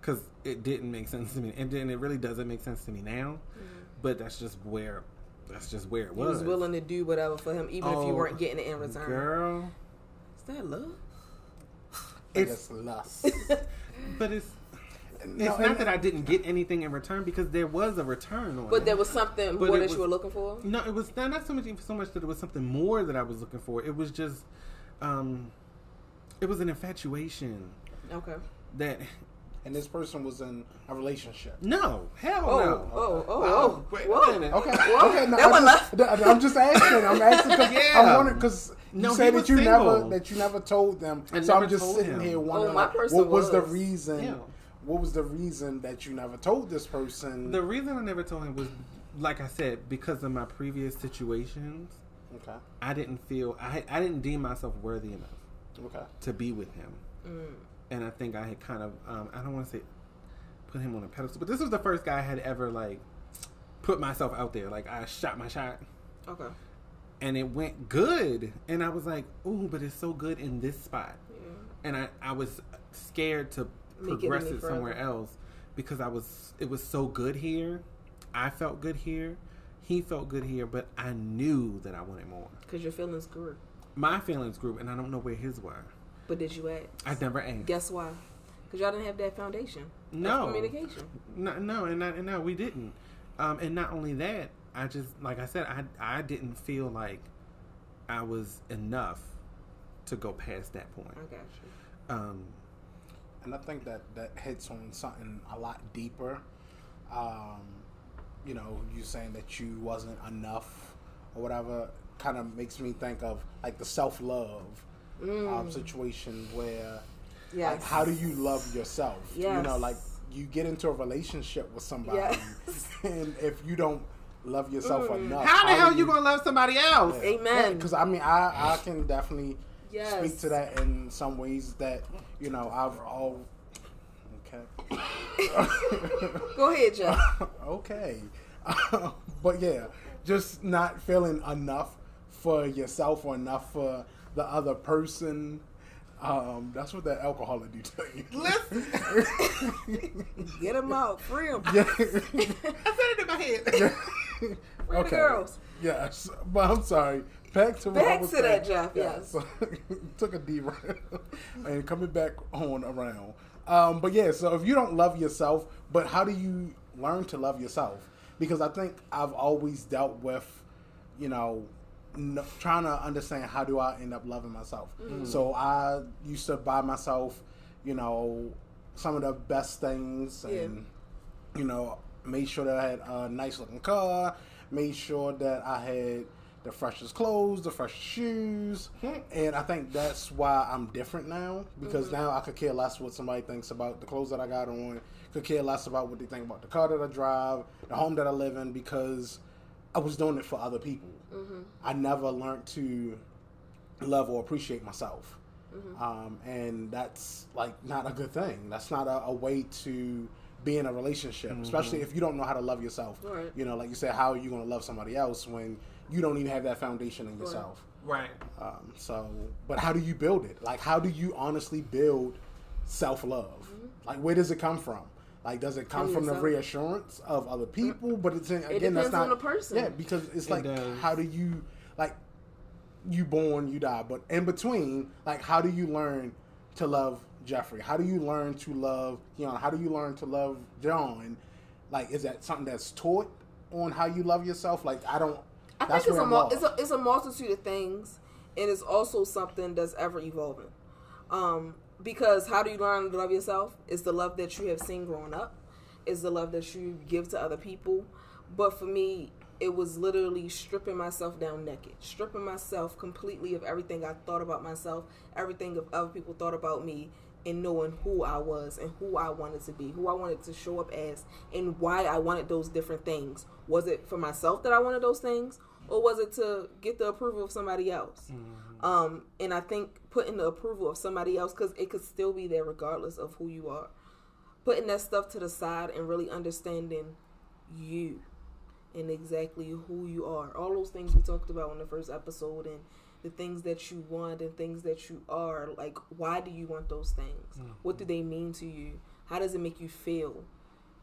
Because it didn't make sense to me, and then it really doesn't make sense to me now. Mm-hmm. But that's just where, that's just where it You was. was willing to do whatever for him, even if you Oh, weren't getting it in return. girl. Is that love? It's It's lust. [laughs] but it's it's No, not that I didn't get anything in return because there was a return on But it. there was something But more it that was- you were looking for. no, it was not, not so much so much that it was something more that I was looking for. It was just, um, it was an infatuation Okay. that and this person was in a relationship. no hell Oh, no. oh, oh, Oh, oh. wait, Whoa. wait a. Okay, Whoa, okay. No, that one I just, I'm just asking. I'm asking because [laughs] Yeah. I'm wondering because you No, said that you single. never that you never told them. I so never I'm just sitting him. here Oh, wondering my like, what was, the reason? Yeah. What was the reason that you never told this person? The reason I never told him was, like I said, because of my previous situations. okay, I didn't feel I I didn't deem myself worthy enough okay. to be with him, and I think I had kind of um, I don't want to say put him on a pedestal, but this was the first guy I had ever like put myself out there. Like I shot my shot, Okay. and it went good, and I was like, ooh, but it's so good in this spot, Yeah. and I I was scared to Make it progress it somewhere else because I was it was so good here. I felt good here. He felt good here, but I knew that I wanted more. Because your feelings grew. My feelings grew, and I don't know where his were. But did you ask? I never asked. Guess why? Because y'all didn't have that foundation. of No. communication. No, no, and, not, and no, we didn't. Um, and not only that, I just like I said, I I didn't feel like I was enough to go past that point. I got you. Um, and I think that that hits on something a lot deeper. Um, you know, you saying that you wasn't enough or whatever kind of makes me think of like the self love um, situation where Yes. like how do you love yourself? You know, like you get into a relationship with somebody, Yes. [laughs] and if you don't love yourself enough, How the hell do you gonna love somebody else? Amen. Because I mean, I I can definitely Yes. speak to that in some ways that you know I've all okay Go ahead, Jeff. [laughs] okay, [laughs] but yeah, just not feeling enough for yourself or enough for the other person. Um, that's what that alcohol do to you. Listen, [laughs] Get him out. Free him. Yeah. I said it in my head. Free the girls. Yes, but I'm sorry. Back to Back to that. Jeff, yes. so, [laughs] took a derail and coming back on around. Um, but yeah, so if you don't love yourself, but how do you learn to love yourself? Because I think I've always dealt with, you know, n- trying to understand how do I end up loving myself. Mm-hmm. So I used to buy myself, you know, some of the best things Yeah. and you know, made sure that I had a nice looking car, made sure that I had the freshest clothes, the freshest shoes, hmm. and I think that's why I'm different now because mm-hmm. now I could care less what somebody thinks about the clothes that I got on, could care less about what they think about the car that I drive, the home that I live in because I was doing it for other people. Mm-hmm. I never learned to love or appreciate myself. Mm-hmm. Um, and that's like not a good thing. That's not a, a way to be in a relationship, especially if you don't know how to love yourself. Right. You know, like you said, how are you going to love somebody else when you don't even have that foundation in yourself? right. Um, so, but how do you build it? Like, how do you honestly build self love? Like, where does it come from? Like, does it come From from the reassurance of other people? But it's in, again, depends that's not on the person. Yeah, because it's It like, does. how do you like you born, you die, but in between, like, how do you learn to love Jeffrey? How do you learn to love you know? How do you learn to love John? Like, is that something that's taught on how you love yourself? Like, I don't. I that's think it's a, mul- it's a it's a multitude of things, and it's also something that's ever evolving. Um, because how do you learn to love yourself? It's the love that you have seen growing up. It's the love that you give to other people. But for me, it was literally stripping myself down naked, stripping myself completely of everything I thought about myself, everything of other people thought about me, and knowing who I was and who I wanted to be, who I wanted to show up as, and why I wanted those different things. Was it for myself that I wanted those things, or was it to get the approval of somebody else? Um, and I think putting the approval of somebody else, because it could still be there regardless of who you are, putting that stuff to the side and really understanding you and exactly who you are. All those things we talked about in the first episode and the things that you want and things that you are. Like, why do you want those things? Mm-hmm. What do they mean to you? How does it make you feel?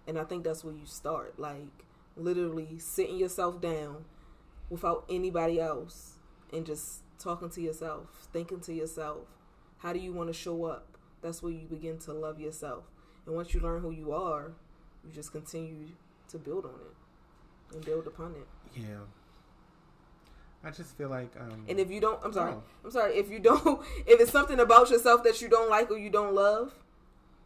And I think that's where you start. Like, literally sitting yourself down without anybody else and just talking to yourself, thinking to yourself, how do you want to show up? That's where you begin to love yourself. And once you learn who you are, you just continue to build on it and build upon it. Yeah. I just feel like um And if you don't, I'm sorry, Oh. I'm sorry, if you don't, [laughs] if it's something about yourself that you don't like or you don't love,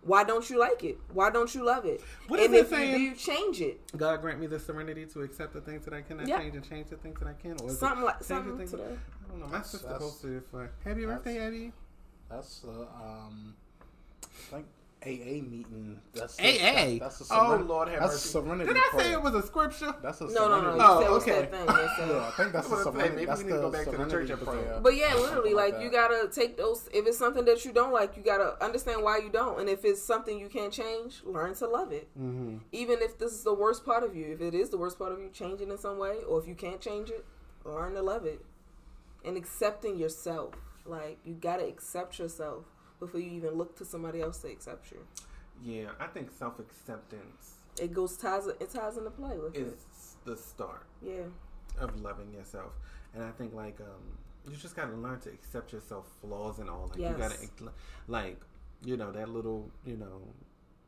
why don't you like it? Why don't you love it? What and is it if you saying? do, you change it. God grant me the serenity to accept the things that I cannot Yeah. change and change the things that I can. Or Something like something to that- that. I don't know. My That's- sister that's- posted it for Happy birthday, Abby. That's uh, um, I think AA meeting. That's AA? That's a Oh, Lord have that's mercy. A serenity Did I say prayer. it was a scripture? That's a No, no, no. serenity- Oh, said okay. that thing? That said- Yeah, I think that's [laughs] I a was serenity. maybe that's we need to go back to the church serenity episode. prayer. But yeah, literally, like, that. you gotta take those. If it's something that you don't like, you gotta understand why you don't. And if it's something you can't change, learn to love it. Mm-hmm. Even if this is the worst part of you, if it is the worst part of you, change it in some way. Or if you can't change it, learn to love it. And accepting yourself. Like, you gotta accept yourself before you even look to somebody else to accept you. Yeah, I think self acceptance It goes ties. It ties into play with is it. the start Yeah. of loving yourself, and I think like um, you just gotta learn to accept yourself, flaws and all. Like you gotta like you know that little you know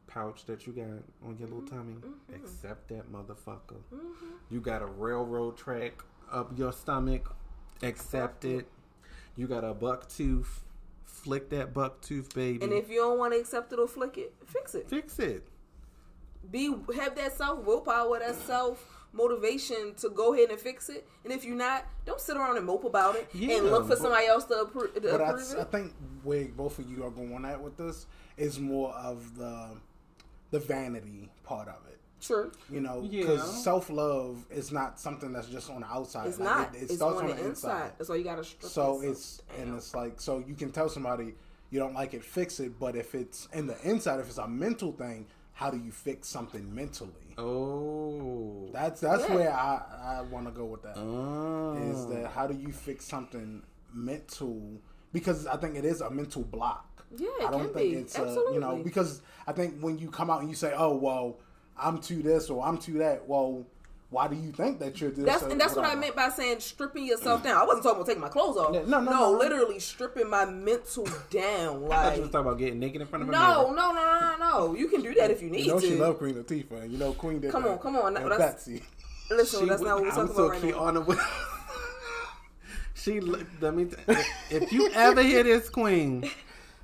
pouch that you got on your little tummy. Mm-hmm. Accept that motherfucker. You got a railroad track up your stomach. Accept Accept it. it. You got a buck tooth flick that buck tooth, baby. And if you don't want to accept it or flick it, fix it. Fix it. Be have that self willpower, that self motivation to go ahead and fix it. And if you're not, don't sit around and mope about it Yeah, and look for but- somebody else to, appro- to But I, approve I it. think where both of you are going at with this is more of the the vanity part of it. True. You know, Yeah. because self love is not something that's just on the outside. It's Like, not. It, it it's starts on the inside. That's why you gotta strip So it's down. and it's like so you can tell somebody you don't like it, fix it. But if it's in the inside, if it's a mental thing, how do you fix something mentally? Oh. That's that's Yeah. where I I want to go with that. Oh. Is that oh. how do you fix something mental? Because I think it is a mental block. Yeah, it I don't can think be. it's a, you know because I think when you come out and you say, "Oh well, I'm too this or I'm too that," well, why do you think that you're this? That's or and that's what I whatever? meant by saying stripping yourself down. I wasn't talking about taking my clothes off. Yeah, no, no, no, no. literally stripping my mental [laughs] down. I thought you was talking about getting naked in front of a no, mirror. no, no, no, no, no. You can do that if you need You know to. she loved Queen Latifah, and you know Queen did. Come that. on, come on, And that's- Betsy. Listen, that's not what we're I'm talking so about right now. Kiana would- [laughs] she looked. Let me. t- If you ever hear this queen,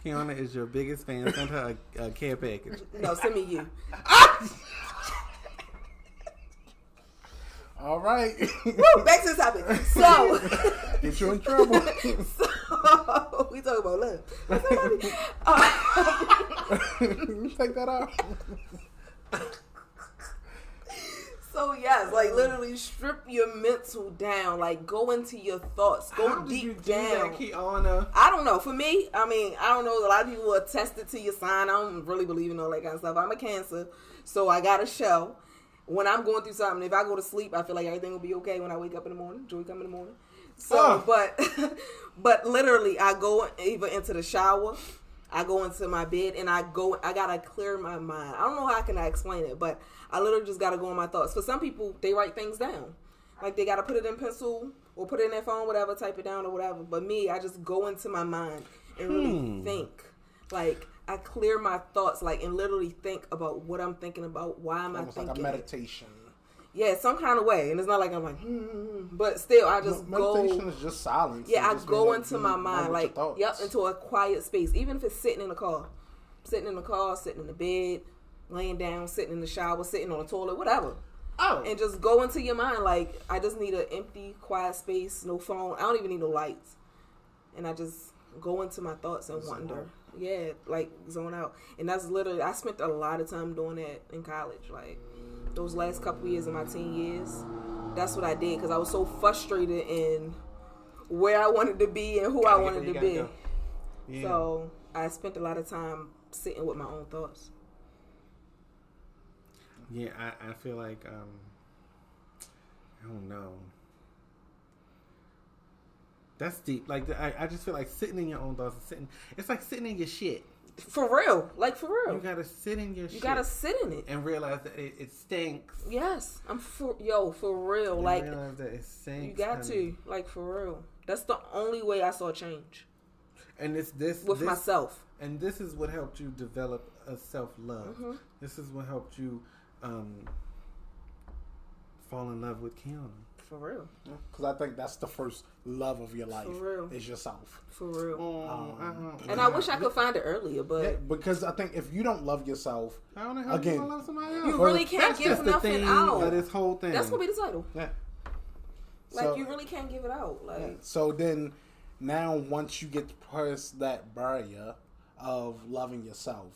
Kiana is your biggest fan. Send her a, a care package. [laughs] No, send me you. [laughs] All right, Woo, back to the topic. So, [laughs] get you in trouble. so we talk about love. Somebody- uh, Take that out. So yes, like mm. literally strip your mental down. Like go into your thoughts. Go How deep do down. that, Kiana? I don't know. For me, I mean, I don't know. A lot of people are tested to your sign. I don't really believe in all that kind of stuff. I'm a Cancer, so I got a show. When I'm going through something, if I go to sleep, I feel like everything will be okay when I wake up in the morning. Joy come in the morning. So, Oh. but, [laughs] but literally, I go either into the shower, I go into my bed, and I go. I gotta clear my mind. I don't know how I can I explain it, but I literally just gotta go in my thoughts. For some people, they write things down. Like they gotta put it in pencil or put it in their phone, whatever, type it down or whatever. But me, I just go into my mind and really Hmm. think. Like I clear my thoughts, like and literally think about what I'm thinking about. Why am I Almost like thinking? a it. meditation. Yeah, some kind of way, and it's not like I'm like, hmm, hmm, hmm. but still, I just meditation go. Meditation is just silence. Yeah, I go into able my mind, like, yep, into a quiet space. Even if it's sitting in the car, sitting in the car, sitting in the bed, laying down, sitting in the shower, sitting on the toilet, whatever Oh, and just go into your mind like I just need an empty, quiet space, no phone. I don't even need no lights, and I just go into my thoughts and wonder. Yeah, like zone out, and that's literally. I spent a lot of time doing that in college. Like those last couple years of my teen years, that's what I did because I was so frustrated in where I wanted to be and who I Gotta wanted to be. go. yeah. So I spent a lot of time sitting with my own thoughts. Yeah, I, I feel like um I don't know. That's deep. Like I, I just feel like sitting in your own thoughts and sitting it's like sitting in your shit. For real, like for real, You gotta sit in your shit. you shit gotta sit in it. and realize that it, it stinks. Yes, I'm for yo for real. And Like realize that it stinks. you got honey. to like for real. That's the only way I saw change And it's this with this, myself. and this is what helped you develop a self love. Mm-hmm. This is what helped you um fall in love with Kiana. For real, Because I think that's the first love of your life. For real. Is yourself. for real. Um, and I wish I could find it earlier, but Yeah, because I think if you don't love yourself, How the hell Again, you love somebody else? you really can't That's give just the nothing thing out. of this whole thing. That's gonna be the title. yeah. Like So- you really can't give it out. Like Yeah. So then, now once you get past that barrier of loving yourself,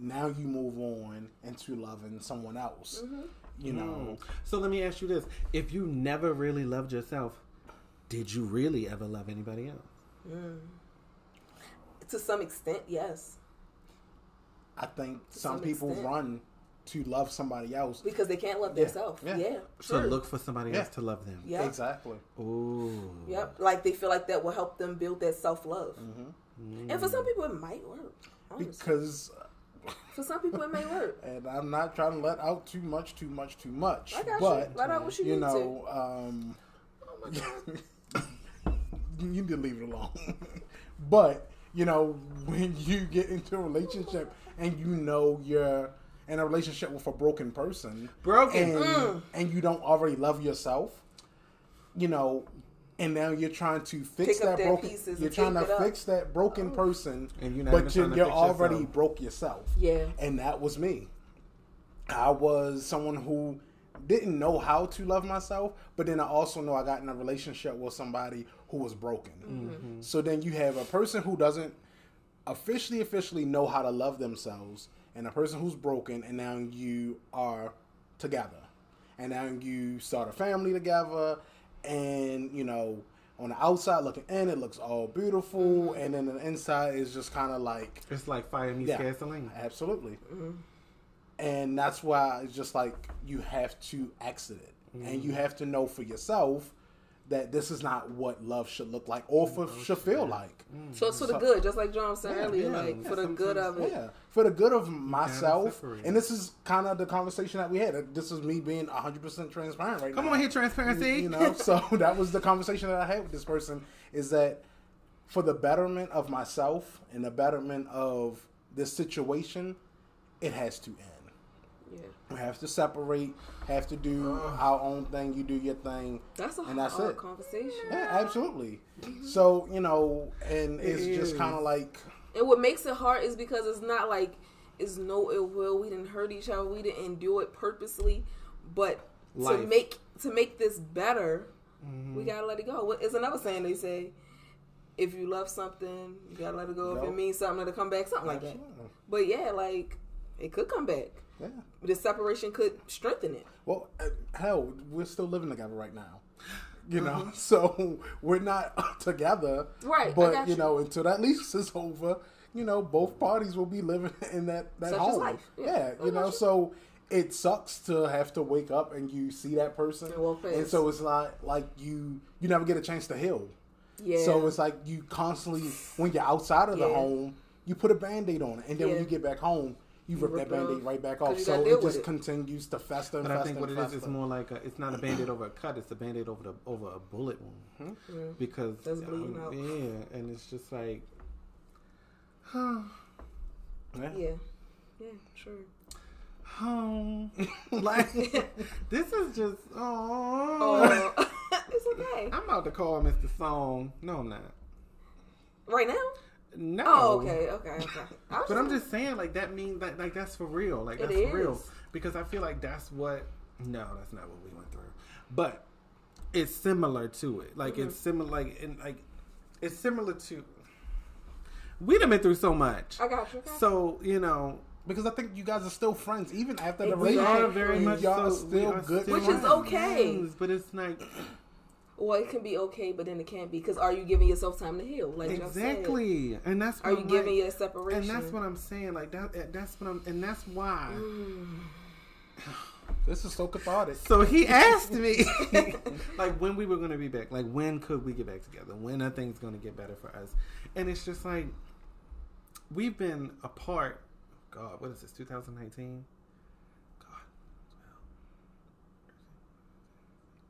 now you move on into loving someone else. Mm-hmm. You know, So let me ask you this: If you never really loved yourself, did you really ever love anybody else? to some extent, yes, I think To some some people run to love somebody else. because they can't love Yeah, themselves. yeah. Yeah, So true. look for somebody Yeah. else to love them. Yeah. Exactly. Ooh. Yep. Like they feel like that will help them build that self love. Mm-hmm. And for some people, it might work. honestly. Because, for some people, it may work. [laughs] and I'm not trying to let out too much, too much, too much. I got but, you. Let out what you, you need know, um, [laughs] you need to leave it alone. [laughs] but you know, when you get into a relationship and you know you're in a relationship with a broken person, Broken. and Mm. and you don't already love yourself, you know, and now you're trying to fix Pick that broken. You're trying to it up. fix that broken person, And you're not but you're, you're already yourself. broke yourself. Yeah. and that was me. I was someone who didn't know how to love myself, but then I also know I got in a relationship with somebody who was broken. Mm-hmm. So then you have a person who doesn't officially officially know how to love themselves and a person who's broken and now you are together. And now you start a family together and you know on the outside looking in it looks all beautiful Mm-hmm. and then the inside is just kind of like It's like fire meets Yeah. gasoline. Absolutely. Mm-hmm. And that's why it's just like you have to exit it. And Mm-hmm. you have to know for yourself that this is not what love should look like or for, should feel like. Mm, so it's for the good, just like John said Yeah, earlier, yeah, like yeah, for the good of it. Yeah. For the good of myself. And this is kind of the conversation that we had. This is me being 100% transparent right Come now. on here, transparency. You know, [laughs] so [laughs] that was the conversation that I had with this person is that for the betterment of myself and the betterment of this situation, it has to end. Yeah. We have to separate, have to do our own thing. You do your thing. That's a And that's hard it. conversation. Yeah, absolutely. So, you know, and it's It just kind of like, And what makes it hard is because it's not like it's no ill will. We didn't hurt each other. We didn't do it purposely. But to make to make this better, Mm-hmm. we gotta let it go. What is another saying they say? If you love something, you gotta let it go. If it means something, let it come back. Something like that. Absolutely. But yeah, like it could come back. Yeah. The separation could strengthen it. Well, uh, hell, we're still living together right now. You know, Mm-hmm. [laughs] so we're not [laughs] together. Right, But you you. know, until that lease is [laughs] over, you know, both parties will be living in that that Such home. life. Yeah, Yeah, you know, you. so it sucks to have to wake up and you see that person, And walk and past. so it's not like you you never get a chance to heal. Yeah. So it's like you constantly, when you're outside of the home, you put a band aid on it. And then when you get back home, you rip, rip that it band aid right back off. So it just it. continues to fester and But I fester think what it is, fester. it's more like a, it's not a [clears throat] band-aid over a cut. It's a band-aid over the over a bullet wound. Because That's bleeding um, out. yeah, and it's just like, [sighs] Yeah. yeah. Yeah, sure. home. [laughs] like [laughs] this is just oh. Oh, [laughs] it's okay. I'm about to call Mr. Song. No, I'm not. Right now? No. Oh, okay, okay, okay. [laughs] I was But I'm just saying, like that means that like that's for real. Like It that's for real. Because I feel like that's what. No, that's not what we went through. But it's similar to it. Like it's Mm-hmm. similar. Like and like it's similar to. We done been through so much. I got you. I. So you know, Because I think you guys are still friends, even after the Exactly. we relationship. are very much Y'all so. still are good still Which is okay. friends, But it's like Well, it can be okay, but then it can't be because are you giving yourself time to heal? Like y'all said. exactly, and that's Are what you I'm giving like- your separation? And that's what I'm saying. Like that. That's what I'm. And that's why. Mm. This is so cathartic. So he asked me, [laughs] like, when we were going to be back. Like, when could we get back together? When are things going to get better for us? And it's just like, we've been apart. God, what is this, 2019? God.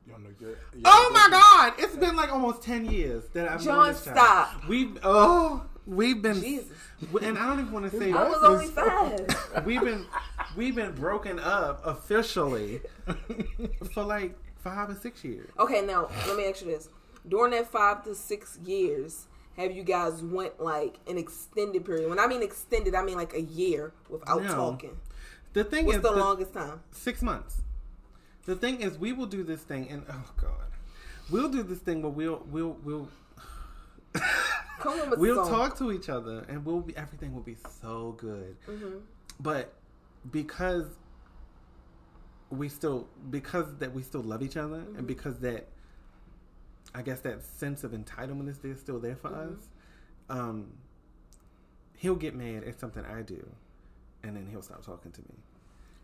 You know, you're- you're- Oh my God! It's been like almost 10 years that I've known John, this child. stop. We've, oh, we've been, Jesus. and I don't even want to say I was only five. [laughs] we've been we've been broken up officially [laughs] for like five or six years. okay, now let me ask you this: during that five to six years, have you guys went like an extended period? When I mean extended, I mean like a year without No. talking. The thing What's is, the the- longest time? six months. The thing is, we will do this thing, and oh god, we'll do this thing where we'll we'll we'll [laughs] we'll talk to each other, and we'll be everything will be so good. Mm-hmm. But because we still because that we still love each other, Mm-hmm. and because that I guess that sense of entitlement is there still there for Mm-hmm. us. Um, he'll get mad at something I do, and then he'll stop talking to me.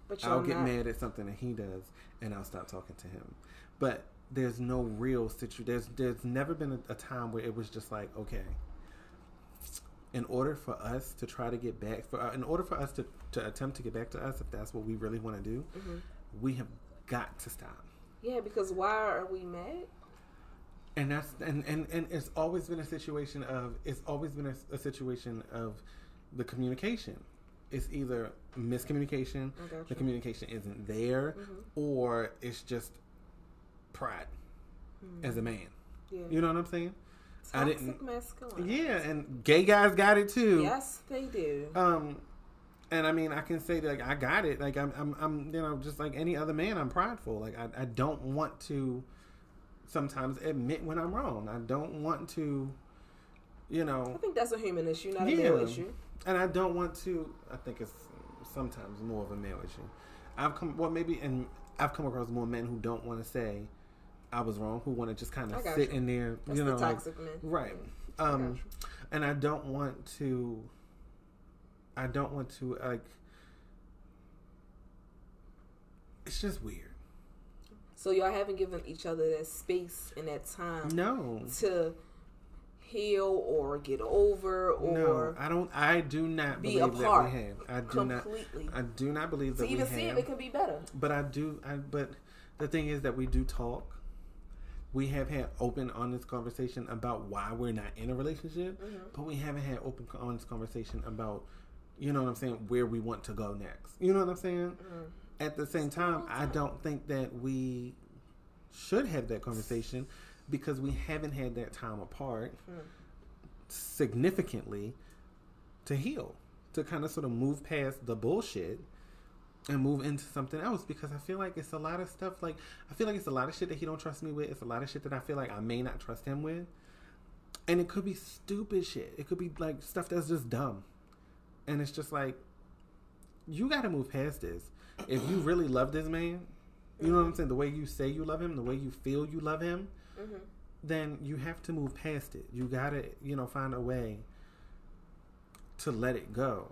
But I'll get not- mad at something that he does, and I'll stop talking to him. But there's no real situation. There's there's never been a, a time where it was just like okay. In order for us to try to get back, for uh, in order for us to, to attempt to get back to us, if that's what we really want to do, Mm-hmm. we have got to stop. Yeah, because why are we mad? And that's and, and, and it's always been a situation of it's always been a, a situation of the communication. It's either miscommunication, the communication isn't there, Mm-hmm. or it's just pride as a man. Yeah. You know what I'm saying? I Toxic didn't- masculinity. Yeah, and gay guys got it too. Yes, they do. Um, and I mean, I can say that, like I got it. Like I'm, I'm, I'm, you know, just like any other man, I'm prideful. Like I, I don't want to sometimes admit when I'm wrong. I don't want to, you know. I think that's a human issue, not a Yeah. male issue. And I don't want to. I think it's sometimes more of a male issue. I've come, well, maybe, and I've come across more men who don't want to say I was wrong, who want to just kind of sit you. in there, That's you know, the like, toxic man. right. Um, you. and I don't want to. I don't want to like. It's just weird. So y'all haven't given each other that space and that time No, to heal or get over or no, I don't. I do not be believe that we have. I do not. I do not believe to that we even see if it can be better. But I do. I but the thing is that we do talk. We have had open, honest conversation about why we're not in a relationship, Mm-hmm. but we haven't had open, honest conversation about, you know what I'm saying, where we want to go next. You know what I'm saying? Mm-hmm. At the same time, I don't think that we should have that conversation because we haven't had that time apart Mm. significantly to heal, to kind of sort of move past the bullshit and move into something else because I feel like it's a lot of stuff like I feel like it's a lot of shit that he don't trust me with. It's a lot of shit that I feel like I may not trust him with. And it could be stupid shit. It could be like stuff that's just dumb. And it's just like you got to move past this. If you really love this man, you know what I'm saying, the way you say you love him, the way you feel you love him, Mm-hmm. then you have to move past it. You got to, you know, find a way to let it go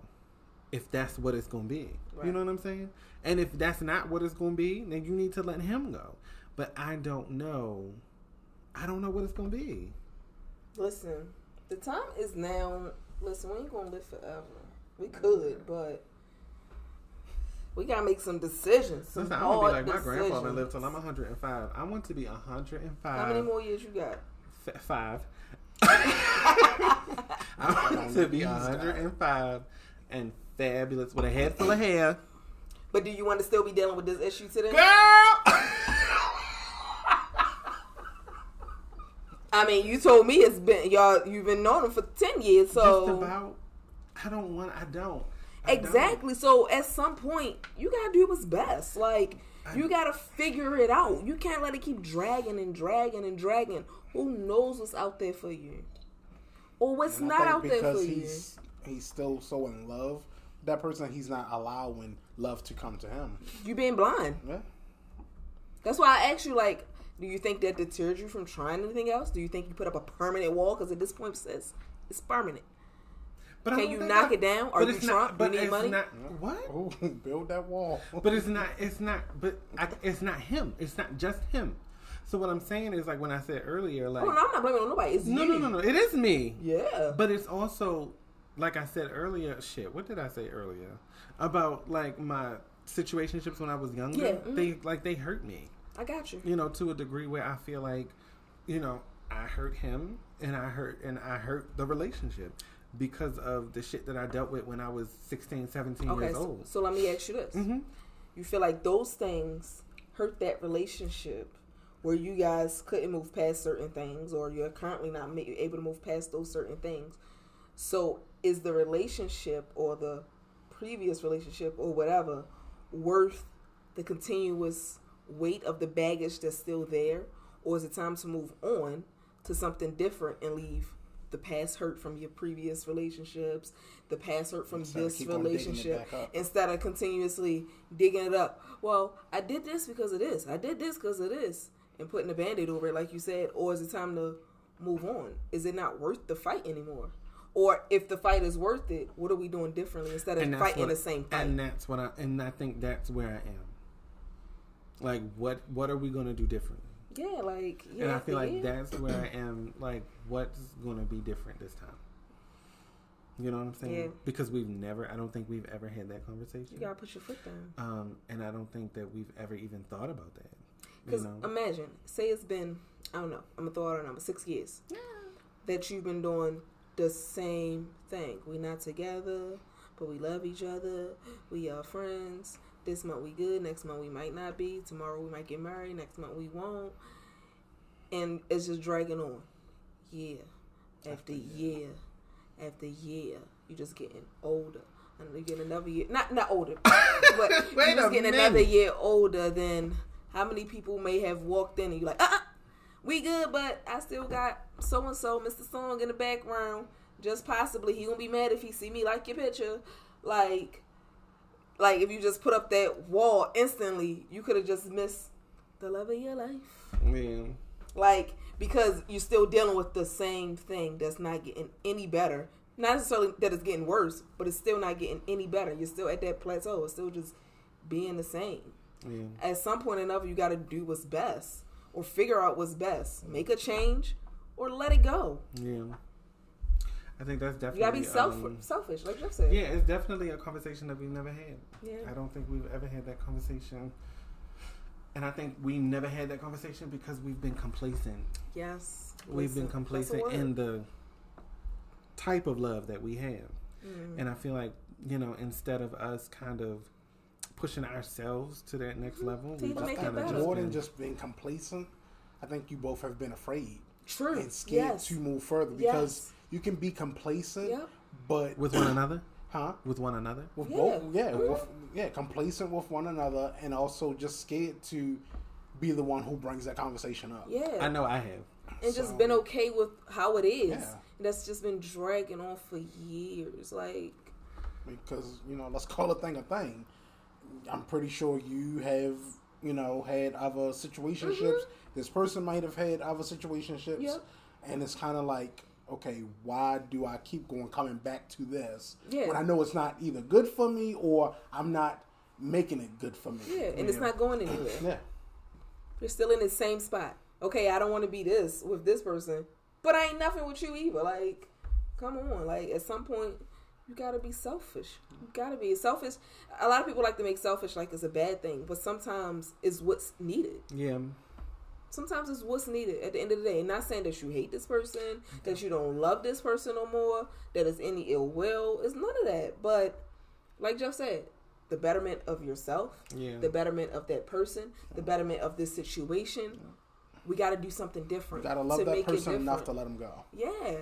if that's what it's to be. You know what I'm saying? And if that's not what it's to be, then you need to let him go. But I don't know. I don't know what it's to be. Listen, the time is now. Listen, we ain't gonna live forever. We could, but we gotta make some decisions. Some Listen, I'm going to be like my grandfather lived till I'm 105. I want to be 105. How many more years you got? F- five. [laughs] I want to be 105 and fabulous with a head full of hair. But do you want to still be dealing with this issue today? Girl! I mean, you told me it's been y'all. You've been knowing him for ten years, so Just about. I don't want. I don't. I don't. exactly. So at some point, you gotta do what's best. Like you gotta figure it out. You can't let it keep dragging and dragging and dragging. Who knows what's out there for you, or what's not out there for because you? he's he's still so in love. That person, he's not allowing love to come to him. You being blind. Yeah. That's why I asked you, like, do you think that deterred you from trying anything else? Do you think you put up a permanent wall? Because at this point, sis, it's permanent. But Can you knock I- it down? Are but you Trump? not. You need it's money? not. What? Oh, [laughs] build that wall. [laughs] But it's not. It's not. But I, it's not him. It's not just him. So what I'm saying is like when I said earlier, like Oh, no, I'm not blaming on nobody. It's no, you. no, no, no. It is me. Yeah. But it's also, like I said earlier, shit. What did I say earlier about like my situationships when I was younger? Yeah, mhm. They like they hurt me. I got you. You know, to a degree where I feel like, you know, I hurt him and I hurt and I hurt the relationship because of the shit that I dealt with when I was 16, 17 Okay, years so, old. so let me ask you this. hmm You feel like those things hurt that relationship where you guys couldn't move past certain things or you're currently not able to move past those certain things. So is the relationship or the previous relationship or whatever worth the continuous weight of the baggage that's still there or is it time to move on to something different and leave the past hurt from your previous relationships, the past hurt from Instead this keep on digging it relationship, instead of continuously digging it up. Well, I did this because of this. I did this because of this, and putting a band-aid over it, like you said. Or is it time to move on? Is it not worth the fight anymore? Or if the fight is worth it, what are we doing differently instead of fighting what- the same fight? And that's what I and I think that's where I am. Like what what are we gonna do differently? yeah, like yeah, and I feel like that's where I am. Like what's gonna be different this time? You know what I'm saying? Yeah. Because we've never. I don't think we've ever had that conversation. you gotta put your foot down. Um, and I don't think that we've ever even thought about that. You Because know? imagine, say it's been, I don't know, I'm gonna throw out a number, six years. yeah. That you've been doing the same thing. We're not together, but we love each other. We are friends. This month we good. Next month we might not be. Tomorrow we might get married. Next month we won't. and it's just dragging on, year after year after year. You're just getting older. And you getting another year, not not older, [laughs] but Wait you just getting minute. another year older than how many people may have walked in and you're like, uh, uh we good, but I still got so and so, Mr. Song in the background. Just possibly he gonna be mad if he see me like your picture, like, like if you just put up that wall instantly, you could have just missed the love of your life Yeah. like because you're still dealing with the same thing that's not getting any better not necessarily that it's getting worse but it's still not getting any better you're still at that plateau it's still just being the same Yeah. at some point enough you got to do what's best or figure out what's best make a change or let it go Yeah. I think that's definitely. you gotta be self- um, selfish like Jeff said yeah, it's definitely a conversation that we've never had. Yeah. I don't think we've ever had that conversation. And I think we never had that conversation because we've been complacent. yes We've been complacent in the type of love that we have. Mm. And I feel like, you know, instead of us kind of pushing ourselves to that next level, To we just kind of better. just More than been- just being complacent, I think you both have been afraid true and scared yes to move further because Yes. you can be complacent, Yep. but with one [clears throat] another, huh? with one another. With Yeah. both, yeah, with, yeah, complacent with one another, and also just scared to be the one who brings that conversation up. yeah I know I have. and just been okay with how it is. Yeah. That's just been dragging on for years. Like, because you know, let's call a thing a thing. I'm pretty sure you have, you know, had other situationships. This person might have had other situationships, Mm-hmm. Yep. and it's kind of like, okay, why do I keep going coming back to this Yeah. when I know it's not either good for me or I'm not making it good for me? yeah, and it's not going anywhere. [clears throat] Yeah, You're still in the same spot. Okay, I don't want to be this with this person, but I ain't nothing with you either. Like, come on. Like, at some point, you gotta be selfish. You gotta be selfish. A lot of people like to make selfish like it's a bad thing, but sometimes it's what's needed. Yeah. Sometimes it's what's needed at the end of the day. Not saying that you hate this person, that you don't love this person no more, that it's any ill will. It's none of that. But like Jeff said, the betterment of yourself, Yeah. the betterment of that person, the betterment of this situation. We got to do something different. you gotta love that person enough to let them go. Yeah,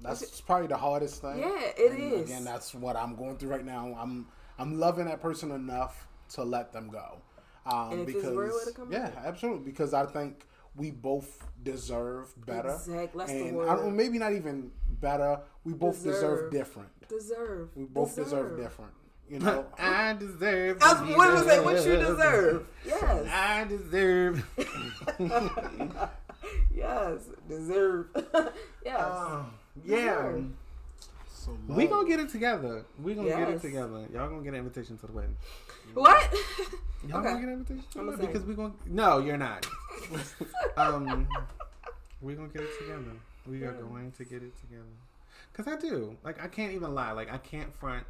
That's probably the hardest thing. Yeah, it it is. Again, that's what I'm going through right now. I'm I'm loving that person enough to let them go. Um, And because real, it'll come yeah, absolutely. Because I think we both deserve better. Exact- that's the and word. I don't, maybe not even better. We both deserve, Deserve. different. deserve. We both deserve, different. You know, [laughs] I deserve. I was what was that? What you deserve? Yes, I deserve. [laughs] [laughs] yes, deserve. yes. Oh, yeah. Deserve. so We love. gonna get it together. We gonna get it together. Y'all gonna get an invitation to the wedding. what? Y'all Okay. gonna get an invitation to the wedding because say. we gonna. No, you're not. [laughs] um, we're gonna get it together. We are going to get it together. Cause I do. Like I can't even lie. Like I can't front.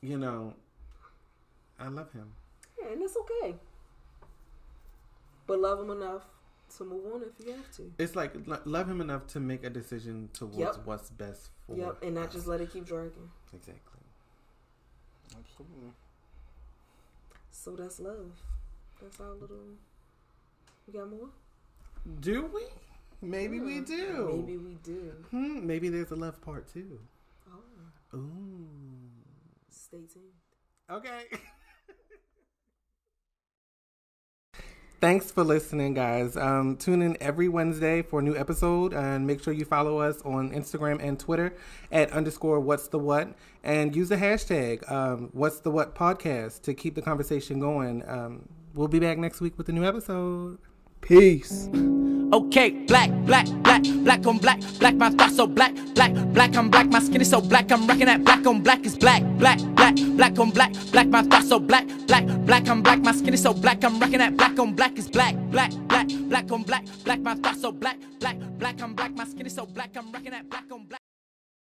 You know, I love him. Yeah, and it's okay. But love him enough to move on if you have to. It's like lo- love him enough to make a decision towards Yep. what's best for. Yep, and not us. just let it keep dragging. exactly. Absolutely. So that's love. That's our little. You got more? Do we? Maybe we Hmm, do. Maybe we do. Hmm, maybe there's a love part too. Oh, Ooh. stay tuned. Okay. [laughs] Thanks for listening, guys. Um, tune in every Wednesday for a new episode, and make sure you follow us on Instagram and Twitter at underscore What's the What, and use the hashtag um, What's the What podcast to keep the conversation going. Um, we'll be back next week with a new episode. Peace. Okay, black, black, black, black on black, black, my thoughts so black, black, black, I'm black, my skin is so black, I'm rocking that black on black is black, black, black, black on black, black, my thoughts so black, black, black, I'm black, my skin is so black, I'm rocking that black on black is black, black, black, black on black, black, my thoughts so black, black, black, I'm black, my skin is so black, I'm rocking that black on black.